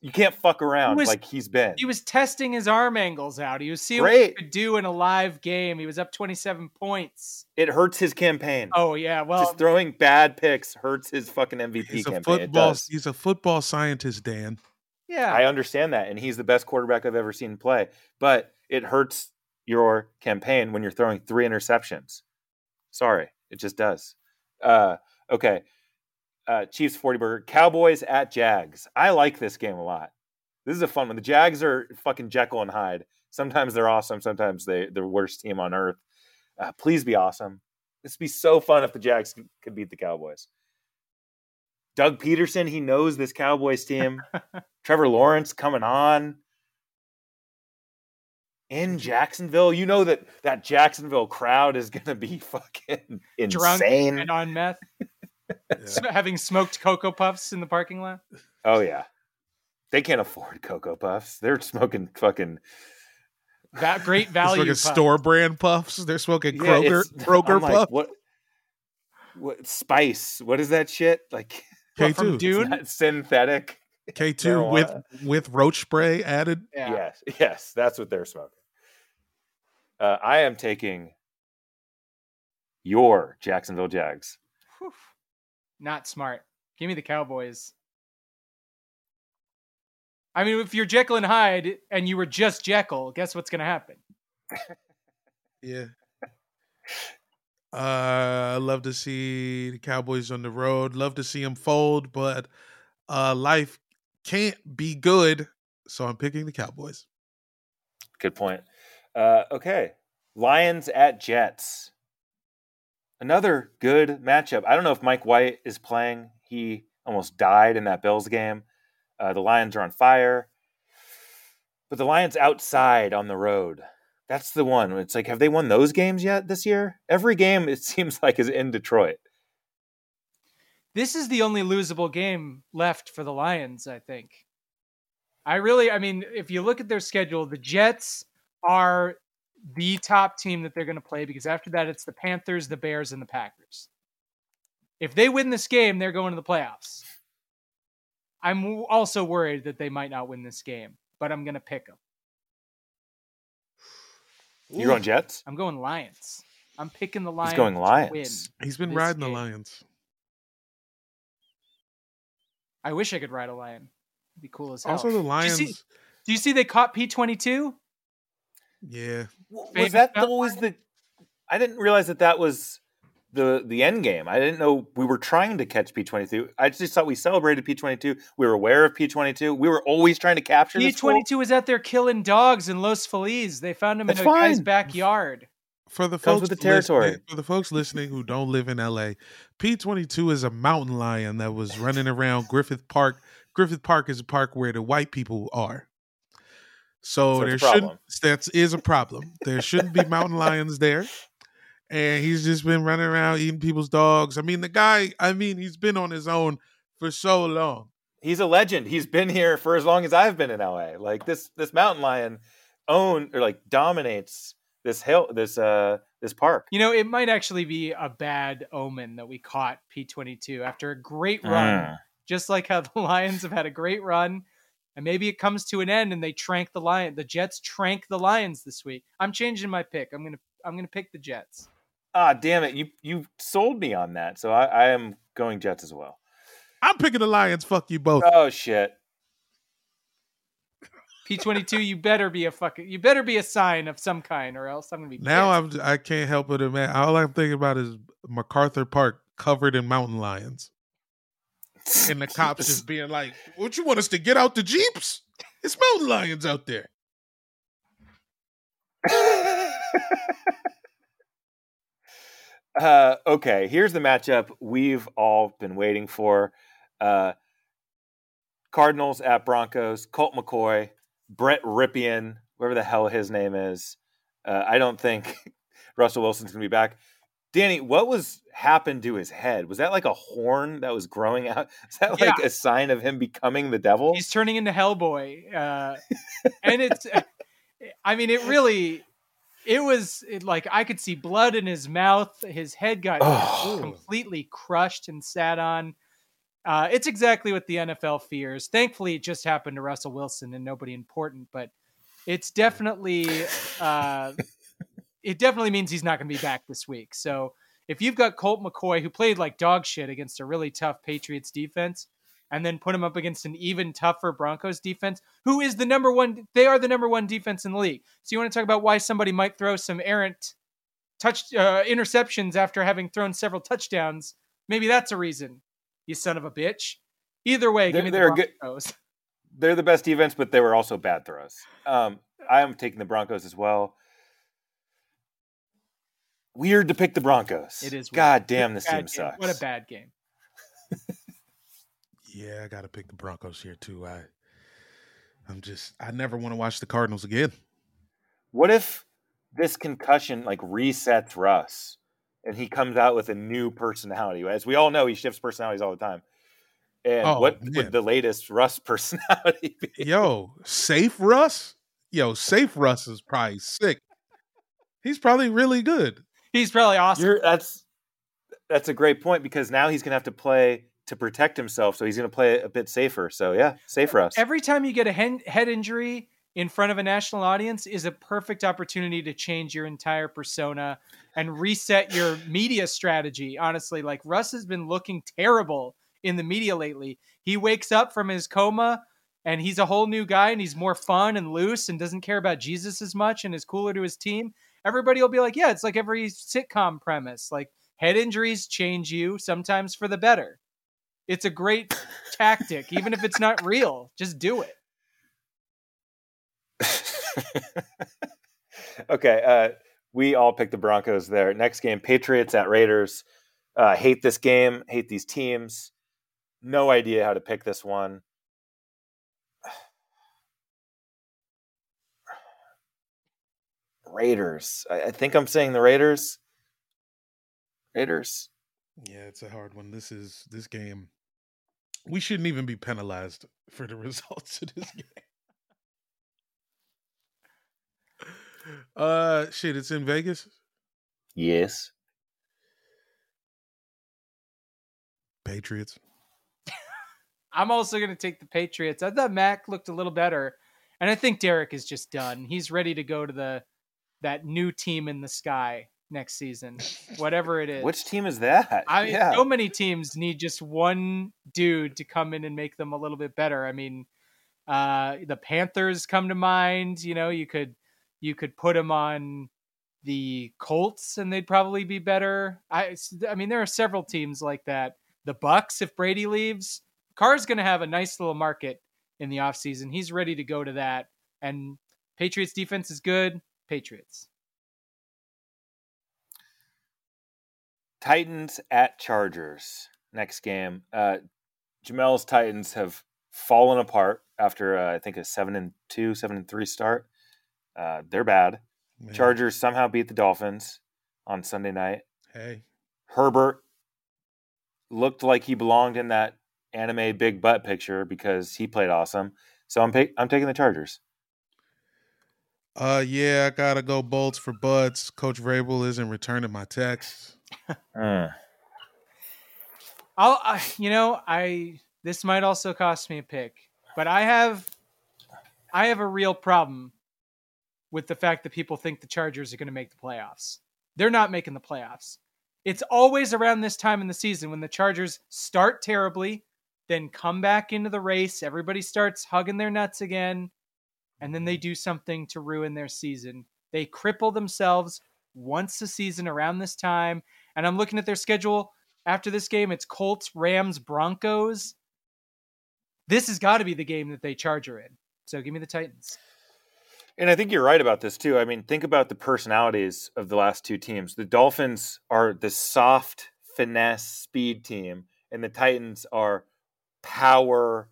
you can't fuck around was- like he's been. he was testing his arm angles out. He was seeing what he could do in a live game. He was up 27 points. It hurts his campaign. Oh yeah, well Just throwing bad picks hurts his fucking MVP He's a campaign. It football. He's a football scientist, Dan. yeah. I understand that, and he's the best quarterback I've ever seen play. But it hurts your campaign when you're throwing three interceptions. Sorry, it just does. Uh, okay, uh, Chiefs forty burger, Cowboys at Jags. I like this game a lot. This is a fun one. The Jags are fucking Jekyll and Hyde. Sometimes they're awesome. Sometimes they they're the worst team on earth. Uh, please be awesome. This would be so fun if the Jags could, beat the Cowboys. Doug Pederson, he knows this Cowboys team. [laughs] Trevor Lawrence coming on in Jacksonville. You know that that Jacksonville crowd is going to be [laughs] fucking Drunk insane. and on meth, Yeah. having smoked cocoa puffs in the parking lot. Oh yeah, they can't afford Cocoa Puffs. They're smoking fucking That great They're value. smoking store brand puffs. They're smoking Yeah, Kroger it's- Kroger I'm like, puff. What? What spice? What is that shit? Like K two Dune? synthetic. K two with with roach spray added. Yeah. Yes, yes, that's what they're smoking. Uh, I am taking your Jacksonville Jags. Whew. Not smart. Give me the Cowboys. I mean, if you're Jekyll and Hyde and you were just Jekyll, guess what's going to happen? [laughs] Yeah. Uh, I love to see the Cowboys on the road. Love to see them fold, but uh, life can't be good, so I'm picking the Cowboys. Good point. Uh, okay, Lions at Jets. Another good matchup. I don't know if Mike White is playing. He almost died in that Bills game. Uh, the Lions are on fire, but the Lions outside on the road. That's the one. It's like, have they won those games yet this year? Every game it [laughs] seems like is in Detroit. This is the only losable game left for the Lions, I think. I really, I mean, if you look at their schedule, the Jets are the top team that they're going to play because after that, it's the Panthers, the Bears, and the Packers. If they win this game, they're going to the playoffs. I'm also worried that they might not win this game, but I'm going to pick them. You're going Jets. I'm going Lions. I'm picking the Lions. He's going to Lions. win. He's been riding game. the Lions. I wish I could ride a lion. It'd be cool as hell. Also, the Lions. see- Do you see they caught P22? Yeah, Was that mountain always the? I didn't realize that that was the the end game. I didn't know we were trying to catch P twenty two. I just thought we celebrated P twenty two. We were aware of P twenty two. We were always trying to capture. P22 was out there killing dogs in Los Feliz. They found him That's in a guy's backyard. for the Comes folks with the territory. for the folks listening who don't live in LA, P22 is a mountain lion that was running around Griffith Park. Griffith Park is a park where the white people are. So, So there shouldn't problem. that is a problem. There shouldn't be mountain lions there. And he's just been running around eating people's dogs. I mean, the guy, I mean, he's been on his own for so long. He's a legend. He's been here for as long as I've been in LA. Like this this mountain lion own or like dominates this hill this uh this park. You know, it might actually be a bad omen that we caught P22 after a great run, Mm. just like how the [laughs] Lions have had a great run. And maybe it comes to an end and they trank the lion. The Jets trank the Lions this week. I'm changing my pick. I'm gonna I'm gonna pick the Jets. Ah, damn it! You you sold me on that. So I, I am going Jets as well. I'm picking the Lions. Fuck you both. Oh shit! P22, you better be a fucking you better be a sign of some kind, or else I'm gonna be Now pissed. I'm I can't help but imagine. All I'm thinking about is MacArthur Park covered in mountain lions, and the cops just being like, "What you want us to get out the jeeps? It's mountain lions out there." uh, okay, here's the matchup we've all been waiting for. Uh, Cardinals at Broncos. Colt McCoy, Brett Rypien, whatever the hell his name is. Uh, I don't think [laughs] Russell Wilson's gonna be back. Danny, what was happened to his head? Was that like a horn that was growing out? [laughs] Is that like a sign of him becoming the devil? He's turning into Hellboy, uh, and it's. [laughs] I mean, it really. It was it, like I could see blood in his mouth. His head got Oh. completely crushed and sat on. Uh, it's exactly what the NFL fears. Thankfully, it just happened to Russell Wilson and nobody important, but it's definitely uh, it definitely means he's not going to be back this week. So if you've got Colt McCoy who played like dog shit against a really tough Patriots defense, and then put him up against an even tougher Broncos defense, who is the number one, they are the number one defense in the league. So you want to talk about why somebody might throw some errant touch uh, interceptions after having thrown several touchdowns? Maybe that's a reason. You son of a bitch. Either way, give They're- me the they're good- Broncos. They're the best defense, but they were also bad throws. Um, I am taking the Broncos as well. Weird to pick the Broncos. It is weird. God damn, this team game. sucks. What a bad game. Yeah, I got to pick the Broncos here too. I, I'm just, I never want to watch the Cardinals again. What if this concussion like resets Russ and he comes out with a new personality? As we all know, he shifts personalities all the time. And Oh, what man. would the latest Russ [laughs] personality be? Yo, safe Russ. Yo, safe Russ is probably sick. He's probably really good. He's probably awesome. You're, that's that's a great point because now he's gonna have to play to protect himself, so he's gonna play a bit safer. So yeah, safe Russ. Every time you get a head injury in front of a national audience is a perfect opportunity to change your entire persona and reset your media strategy. Honestly, like Russ has been looking terrible in the media lately. He wakes up from his coma and he's a whole new guy and he's more fun and loose and doesn't care about Jesus as much and is cooler to his team. Everybody will be like, yeah, it's like every sitcom premise. Like head injuries change you sometimes for the better. It's a great tactic, even if it's not real. Just do it. [laughs] okay, uh, we all picked the Broncos there. Next game, Patriots at Raiders. Uh, hate this game. Hate these teams. No idea how to pick this one. Raiders. I, I think I'm saying the Raiders. Raiders. Yeah, it's a hard one. This is this game. We shouldn't even be penalized for the [laughs] results of this game. Uh, shit, it's in Vegas. Yes. Patriots. [laughs] I'm also going to take the Patriots. I thought Mac looked a little better, and I think Derek is just done. He's ready to go to the that new team in the sky next season, [laughs] whatever it is. Which team is that? I mean, yeah. so many teams need just one dude to come in and make them a little bit better. I mean, uh, the Panthers come to mind. You know, you could you could put them on the Colts and they'd probably be better. I I mean, there are several teams like that. The Bucks, if Brady leaves, Carr's going to have a nice little market in the offseason. He's ready to go to that. And Patriots defense is good. Patriots. Titans at Chargers. Next game. Uh, Jamel's Titans have fallen apart after uh, I think a seven and two, seven and three start. Uh, they're bad. Man, Chargers somehow beat the Dolphins on Sunday night. Hey, Herbert looked like he belonged in that anime big butt picture because he played awesome. So I'm pa- I'm taking the Chargers. Uh, yeah, I gotta go bolts for butts. Coach Vrabel isn't returning my texts. Mm. I'll, I, you know, I this might also cost me a pick, but I have, I have a real problem with the fact that people think the Chargers are going to make the playoffs. They're not making the playoffs. It's always around this time in the season when the Chargers start terribly, then come back into the race. Everybody starts hugging their nuts again, and then they do something to ruin their season. They cripple themselves once a season around this time. And I'm looking at their schedule after this game. It's Colts, Rams, Broncos. This has got to be the game that they Charger in. So give me the Titans. And I think you're right about this too. I mean, think about the personalities of the last two teams. The Dolphins are the soft finesse speed team, and the Titans are power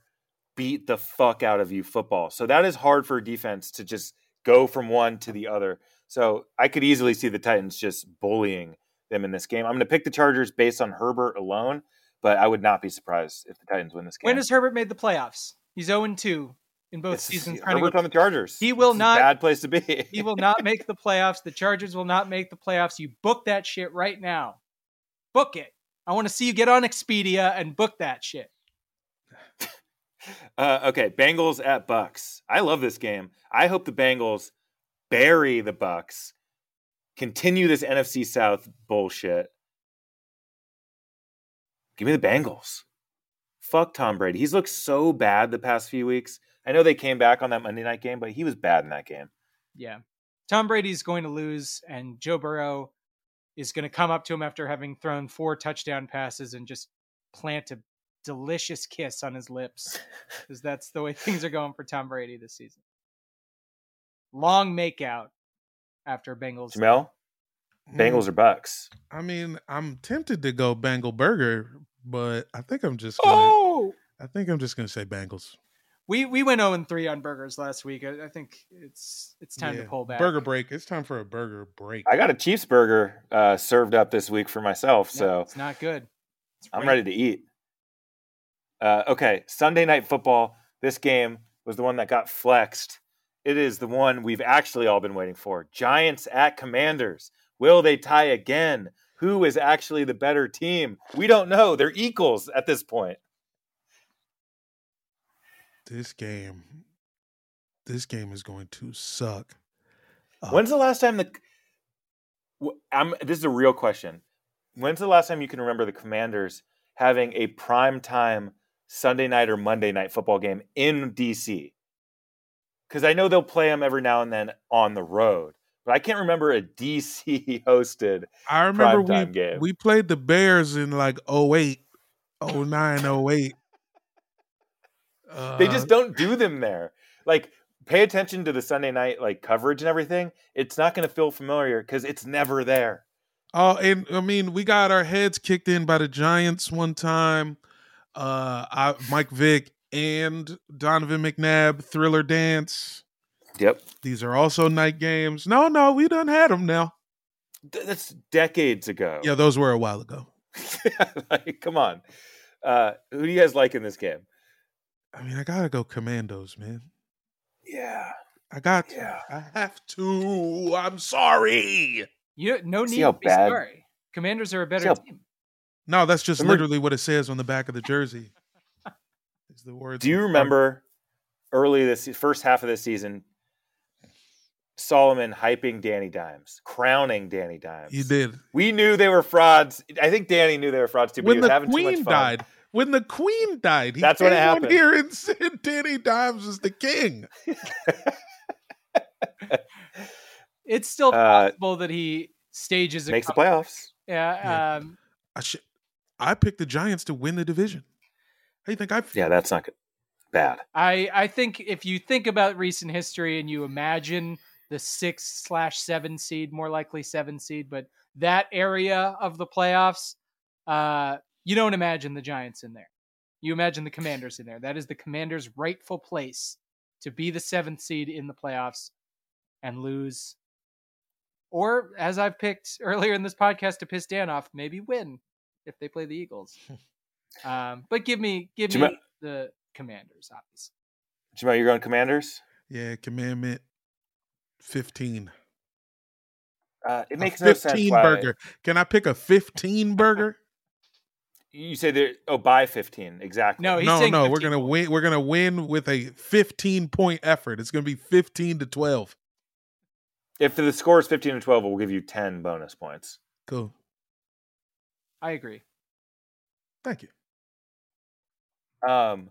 beat the fuck out of you football. So that is hard for a defense to just go from one to the other. So I could easily see the Titans just bullying them in this game. I'm going to pick the Chargers based on Herbert alone, but I would not be surprised if the Titans win this game. When has Herbert made the playoffs? He's 0 2 in both It's- seasons. trying to Herbert's go- on the Chargers. He will It's not- Bad place to be. [laughs] he will not make the playoffs. The Chargers will not make the playoffs. You book that shit right now. Book it. I want to see you get on Expedia and book that shit. Uh, okay, Bengals at Bucks. I love this game. I hope the Bengals bury the Bucks, continue this NFC South bullshit. Give me the Bengals. Fuck Tom Brady. He's looked so bad the past few weeks. I know they came back on that Monday night game, but he was bad in that game. Yeah. Tom Brady's going to lose, and Joe Burrow is going to come up to him after having thrown four touchdown passes and just plant a delicious kiss on his lips [laughs] because that's the way things are going for Tom Brady this season. Long makeout after Bengals. Jamel, Mm, Bengals or Bucks? I mean, I'm tempted to go Bengal Burger, but I think I'm just gonna. Oh, I think I'm just gonna say Bengals. We we went 0 3 on burgers last week. I, I think it's it's time to pull back. Burger break. It's time for a burger break. I got a Chiefs burger uh, served up this week for myself, Yeah, so it's not good. It's I'm ready to eat. Uh, okay, Sunday night football. This game was the one that got flexed. It is the one we've actually all been waiting for. Giants at Commanders. Will they tie again? Who is actually the better team? We don't know. They're equals at this point. This game, this game is going to suck. Uh, When's the last time the I'm this is a real question. When's the last time you can remember the Commanders having a prime time Sunday night or Monday night football game in DC? Cuz I know they'll play them every now and then on the road, but I can't remember a [laughs] DC hosted. I remember we game. we played the Bears in like 08, 09, 08. Uh, They just don't do them there. Like pay attention to the Sunday night like coverage and everything. It's not going to feel familiar cuz it's never there. Oh, and I mean, we got our heads kicked in by the Giants one time. Uh, I, Mike Vick and Donovan McNabb, Thriller Dance. Yep. These are also night games. No, no, we done had them now. Th- That's decades ago. Yeah, those were a while ago. [laughs] like, come on. Uh, who do you guys like in this game? I mean, I gotta go Commandos, man. Yeah. I got. To. Yeah. I have to. I'm sorry. You no See need to be bad- sorry. Commanders are a better how- team. No, that's just Remember- literally what it says on the back of the jersey. Is the words. Do you remember early this first half of this season, Solomon hyping Danny Dimes, crowning Danny Dimes? You did. We knew they were frauds. I think Danny knew they were frauds too, but when he was the having too queen much fun. died. When the queen died, he That's came when it on happened. here and said Danny Dimes is the king. [laughs] It's still Uh, possible that he stages a Makes the playoffs. Yeah, Yeah. Um, I should. I picked the Giants to win the division. How do you think I? Yeah, that's not good. Bad. I I think if you think about recent history and you imagine the six slash seven seed, more likely seven seed, but that area of the playoffs, uh, you don't imagine the Giants in there. You imagine the Commanders in there. That is the Commanders' rightful place to be the seventh seed in the playoffs and lose. Or, as I've picked earlier in this podcast to piss Dan off, maybe win if they play the Eagles. [laughs] um, but give me give Jama- me the Commanders, obviously. Jamel, you're going Commanders. Yeah, commandment fifteen. Uh, it A makes no sense. fifteen why- burger. Can I pick a fifteen burger? You say there. Oh, by 15 exactly. No, he's no, no, we're gonna points. win. We're gonna win with a fifteen point effort. It's gonna be fifteen to twelve. If the score is 15 to 12, we'll give you 10 bonus points. Cool. I agree. Thank you. Um,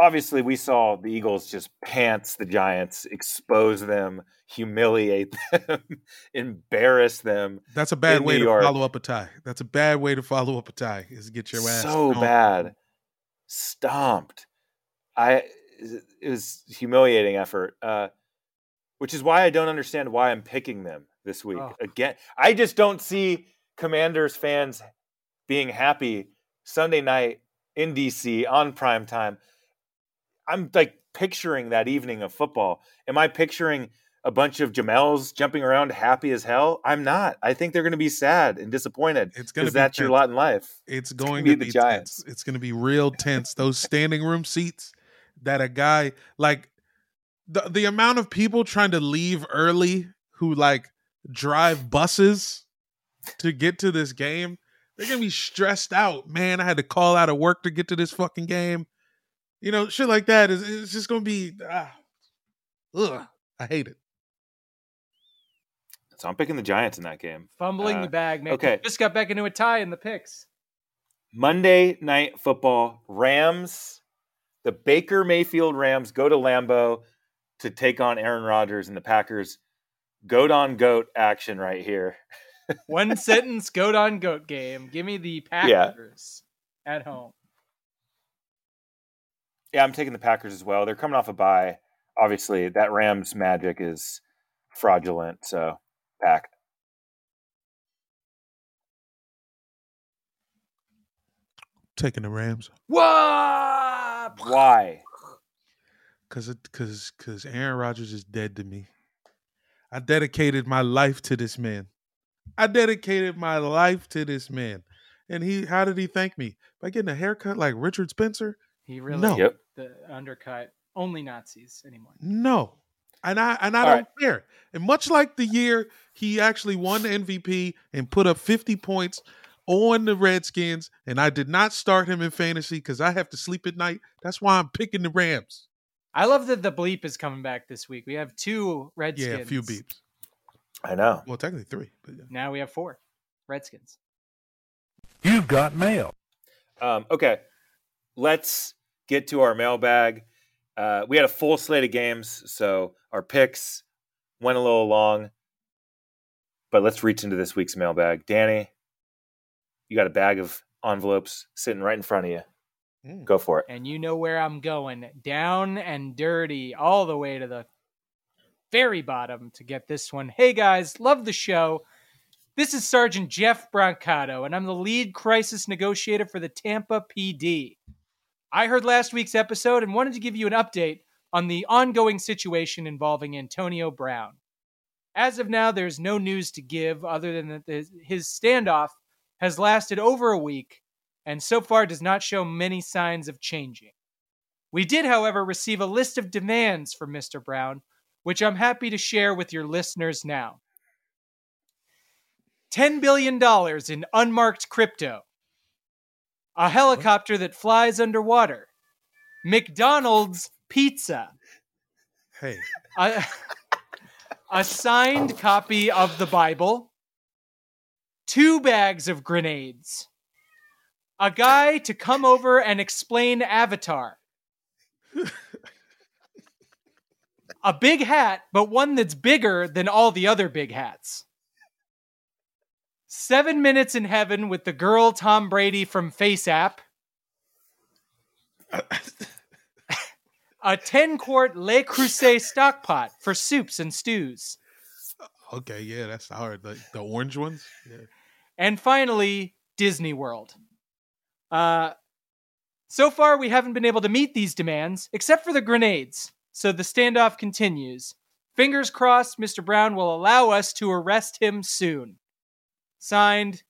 obviously, we saw the Eagles just pants the Giants, expose them, humiliate them, [laughs] embarrass them. That's a bad way New to York. follow up a tie. That's a bad way to follow up a tie. Is get your ass so stomped. bad, stomped. I it was humiliating effort. Uh, which is why I don't understand why I'm picking them this week Oh. again. I just don't see Commanders fans being happy Sunday night in DC on prime time. I'm like picturing that evening of football. Am I picturing a bunch of Jamels jumping around happy as hell? I'm not. I think they're going to be sad and disappointed It's because be that's your lot in life. It's going be to the be the Giants. tense. It's going to be real tense. Those standing room seats that a guy like the the amount of people trying to leave early who like drive buses to get to this game, they're going to be stressed out. Man, I had to call out of work to get to this fucking game. You know, shit like that is it's just going to be ah, ugh, I hate it. So I'm picking the Giants in that game. Fumbling Uh, the bag, man. okay. Just got back into a tie in the picks. Monday night football, Rams, the Baker Mayfield Rams go to Lambeau to take on Aaron Rodgers and the Packers. Goat on goat action right here. [laughs] One sentence goat on goat game. Give me the Yeah. Packers at home. Yeah, I'm taking the Packers as well. They're coming off a bye. Obviously, that Rams magic is fraudulent. So, pack. Taking the Rams What? Why? cuz cuz cuz Aaron Rodgers is dead to me. I dedicated my life to this man. I dedicated my life to this man. And he, how did he thank me? By getting a haircut like Richard Spencer? He really No. Yep. the undercut only Nazis anymore. No. And I and I All don't right. care. And much like the year he actually won the MVP and put up 50 points on the Redskins, and I did not start him in fantasy because I have to sleep at night. That's why I'm picking the Rams. I love that the bleep is coming back this week. We have two Redskins. Yeah, a few beeps. I know. Well, technically three. But yeah. Now we have four Redskins. You've got mail. Um, okay, let's get to our mailbag. Uh, we had a full slate of games, so our picks went a little long. But let's reach into this week's mailbag. Danny, you got a bag of envelopes sitting right in front of you. Mm. Go for it. And you know where I'm going. Down and dirty, all the way to the very bottom to get this one. Hey guys, love the show. This is Sergeant Jeff Brancato, and I'm the lead crisis negotiator for the Tampa PD. I heard last week's episode and wanted to give you an update on the ongoing situation involving Antonio Brown. As of now, there's no news to give other than that his- standoff has lasted over a week and so far does not show many signs of changing. We did, however, receive a list of demands from Mr. Brown, which I'm happy to share with your listeners now. $10 billion in unmarked crypto, a helicopter that flies underwater, McDonald's pizza, Hey, a, a signed copy of the Bible, two bags of grenades, a guy to come over and explain Avatar, [laughs] a big hat, but one that's bigger than all the other big hats. Seven minutes in heaven with the girl Tom Brady from FaceApp. a 10 quart Le Creuset stock pot for soups and stews. okay, yeah, that's hard. The, the orange ones? Yeah. And finally, Disney World. Uh, so far, we haven't been able to meet these demands, except for the grenades. So the standoff continues. Fingers crossed, Mr. Brown will allow us to arrest him soon. Signed,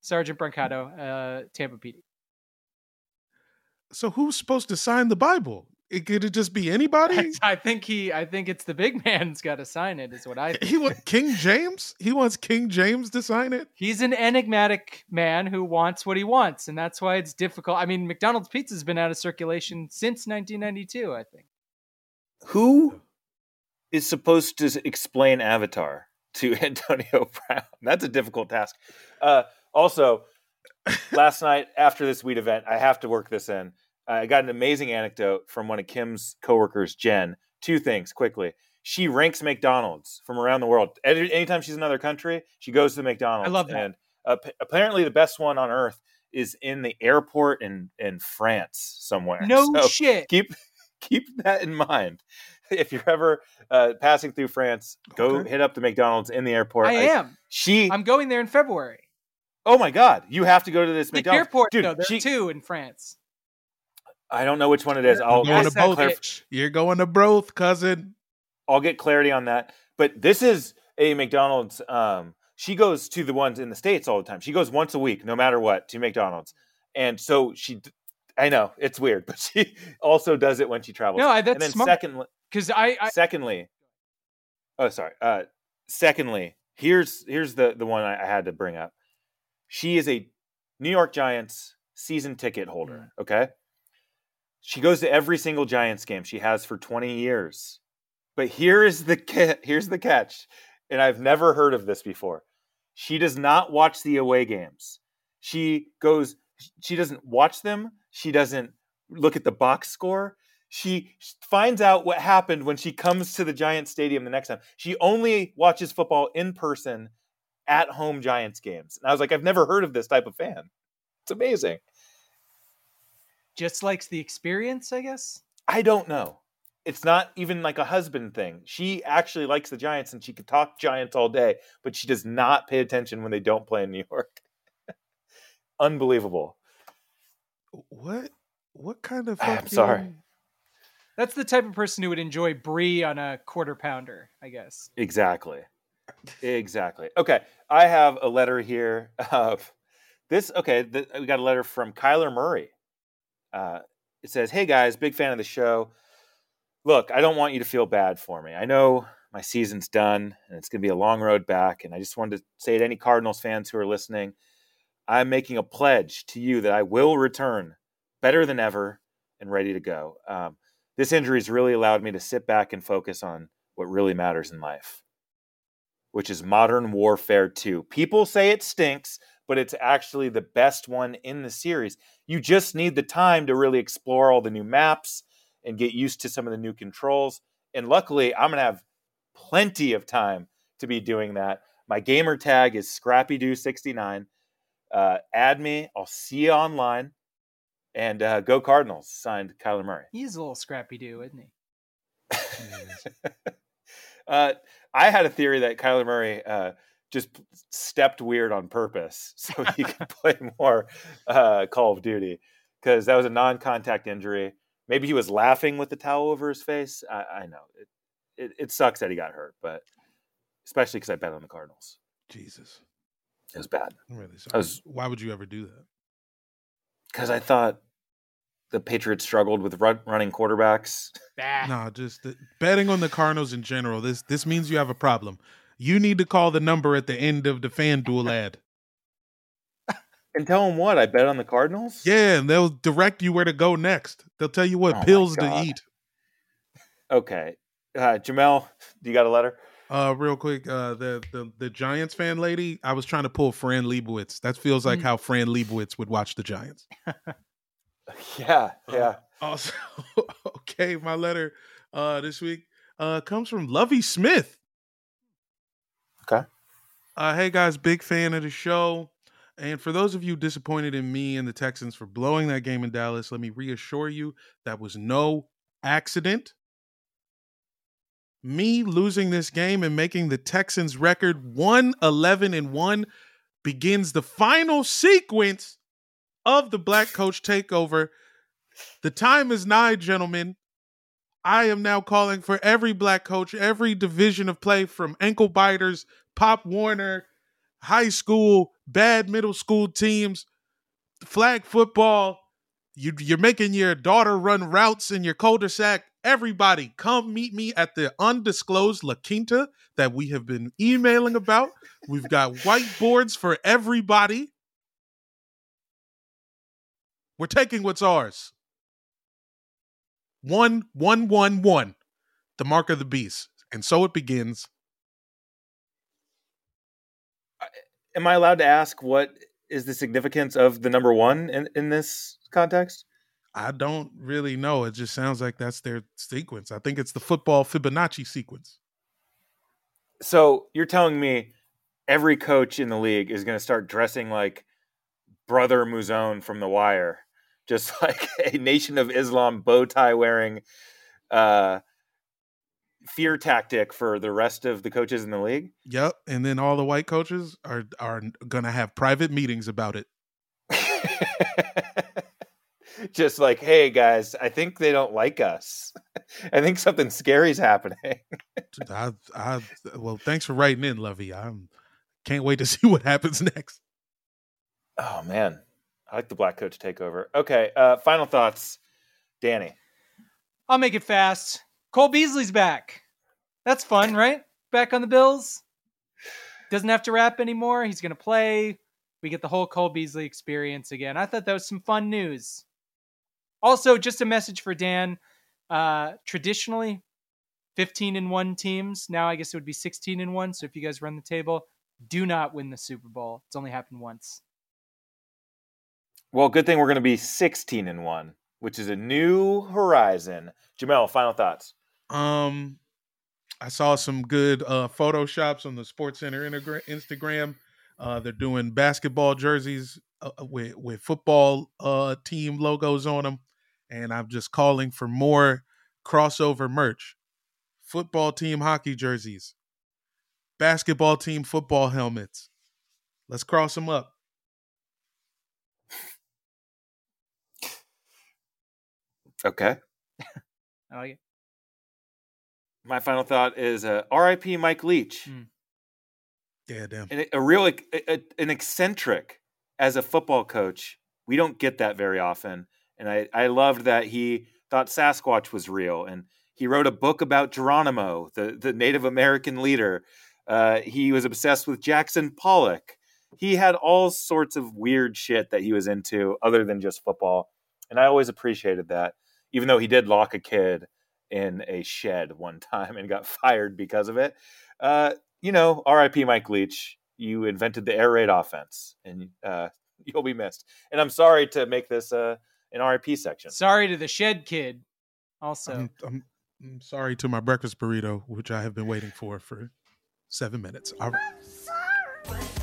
Sergeant Brancato, uh, Tampa PD. So who's supposed to sign the Bible? It could it just be anybody? [laughs] I think he. I think it's the big man's got to sign it. Is what I. Think. he wants [laughs] King James? He wants King James to sign it? He's an enigmatic man who wants what he wants, and that's why it's difficult. I mean, McDonald's pizza's been out of circulation since 1992. I think. Who is supposed to explain Avatar to [laughs] Antonio Brown? That's a difficult task. Uh, also, last night after this weed event, I have to work this in. I got an amazing anecdote from one of Kim's coworkers, Jen. Two things quickly. She ranks McDonald's from around the world. Anytime she's in another country, she goes to McDonald's. I love that. And uh, apparently, the best one on earth is in the airport in in France somewhere. No So shit. keep keep that in mind. If you're ever uh, passing through France, go Okay. hit up the McDonald's in the airport. I am. She. I'm going there in February. oh my God! You have to go to this The McDonald's, airport, dude. though. There she- are two in France. I don't know which one it is. I'll going to both. bitch. You're going to both, cousin. I'll get clarity on that. But this is a McDonald's. Um, she goes to the ones in the states all the time. She goes once a week, no matter what, to McDonald's, and so she. I know it's weird, [laughs] but she also does it when she travels. No, I, and that's then smart. secondly, Because I, I secondly, oh sorry. Uh, secondly, here's here's the the one I, I had to bring up. She is a New York Giants season ticket holder. Okay, she goes to every single Giants game. She has for twenty years. But here is the ca- here's the catch, and I've never heard of this before. She does not watch the away games. She goes. She doesn't watch them. She doesn't look at the box score she finds out what happened when she comes to the Giants stadium the next time. She only watches football in person at home Giants games. And I was like, I've never heard of this type of fan. It's amazing. just likes the experience, I guess. I don't know. It's not even like a husband thing. She actually likes the Giants and she could talk Giants all day, but she does not pay attention when they don't play in New York. [laughs] Unbelievable. What? What kind of [sighs] fucking... I'm sorry. That's the type of person who would enjoy brie on a quarter pounder, I guess. Exactly. Exactly. Okay. I have a letter here of This okay. th we got a letter from Kyler Murray. Uh, it says, "Hey guys, big fan of the show. Look, I don't want you to feel bad for me. I know my season's done and it's going to be a long road back. And I just wanted to say to any Cardinals fans who are listening, I'm making a pledge to you that I will return better than ever and ready to go. Um, this injury has really allowed me to sit back and focus on what really matters in life, which is Modern Warfare 2. People say it stinks, but it's actually the best one in the series. You just need the time to really explore all the new maps and get used to some of the new controls. And luckily, I'm going to have plenty of time to be doing that. My gamer tag is ScrappyDoo69. Uh, add me. I'll see you online. And uh, go Cardinals. Signed Kyler Murray. He's a little scrappy do, isn't he? [laughs] uh, I had a theory that Kyler Murray uh, just stepped weird on purpose [laughs] so he could [laughs] play more uh, Call of Duty because that was a non-contact injury. Maybe he was laughing with the towel over his face. I, I know it, it, it sucks that he got hurt, but especially because I bet on the Cardinals. Jesus. It was bad I'm really sorry. Was- Why would you ever do that? because I thought the Patriots struggled with run, running quarterbacks. Bah. No, just the, betting on the Cardinals in general. This this means you have a problem. You need to call the number at the end of the FanDuel ad. [laughs] And tell them what I bet on the Cardinals. Yeah, and they'll direct you where to go next. They'll tell you what Oh pills to eat. Okay, uh, Jamel, do you got a letter? Uh, real quick, uh, the, the the Giants fan lady, I was trying to pull Fran Lebowitz. That feels like Mm. how Fran Lebowitz would watch the Giants. [laughs] Yeah, yeah. Also, [laughs] okay, my letter uh this week uh comes from Lovie Smith. Okay. Uh hey guys, big fan of the show. And for those of you disappointed in me and the Texans for blowing that game in Dallas, let me reassure you that was no accident. Me losing this game and making the Texans record 111 and 1 begins the final sequence of the black coach takeover. The time is nigh, gentlemen. I am now calling for every black coach, every division of play from ankle biters, Pop Warner, high school, bad middle school teams, flag football. You, you're making your daughter run routes in your cul-de-sac. Everybody, come meet me at the undisclosed La Quinta that we have been emailing about. We've got whiteboards for everybody. We're taking what's ours. One, one, one, one. The mark of the beast. And so it begins. Am I allowed to ask what is the significance of the number one in, in this context? I don't really know. It just sounds like that's their sequence. I think it's the football Fibonacci sequence. So you're telling me every coach in the league is going to start dressing like Brother Mouzone from The Wire, [laughs] just like a Nation of Islam bow tie wearing uh, fear tactic for the rest of the coaches in the league? Yep. And then all the white coaches are are gonna have private meetings about it. [laughs] just like, hey guys, I think they don't like us. [laughs] I think something scary's happening. I, I, well, thanks for writing in, Lovie. I'm can't wait to [laughs] see what happens next. Oh man, I like the black coach takeover. Okay, uh, final thoughts, Danny. I'll make it fast. Cole Beasley's back. That's fun, right? Back on the Bills. Doesn't have to rap anymore. He's going to play. We get the whole Cole Beasley experience again. I thought that was some fun news. Also, just a message for Dan. Uh, traditionally, 15 and 1 teams. Now I guess it would be 16 and 1. So if you guys run the table, do not win the Super Bowl. It's only happened once. Well, good thing we're going to be sixteen and one, which is a new horizon. Jamel, final thoughts. Um, I saw some good uh, photoshops on the SportsCenter Instagram. Uh, they're doing basketball jerseys uh, with with football uh, team logos on them, and I'm just calling for more crossover merch. Football team hockey jerseys, basketball team football helmets. Let's cross them up. Okay. I like it. My final thought is uh, R.I.P. Mike Leach, Mm. Yeah, damn. and a real a, a- an eccentric as a football coach, we don't get that very often. And I, I loved that he thought Sasquatch was real. And he wrote a book about Geronimo, the, the Native American leader. Uh, he was obsessed with Jackson Pollock. He had all sorts of weird shit that he was into other than just football. And I always appreciated that, even though he did lock a kid in a shed one time and got [laughs] fired because of it. Uh, you know, RIP Mike Leach, you invented the air raid offense and uh, [laughs] you'll be missed. And I'm sorry to make this uh, an RIP section. Sorry to the shed kid. Also, I'm, I'm, I'm sorry to my breakfast burrito, which I have been waiting for for seven minutes. All right.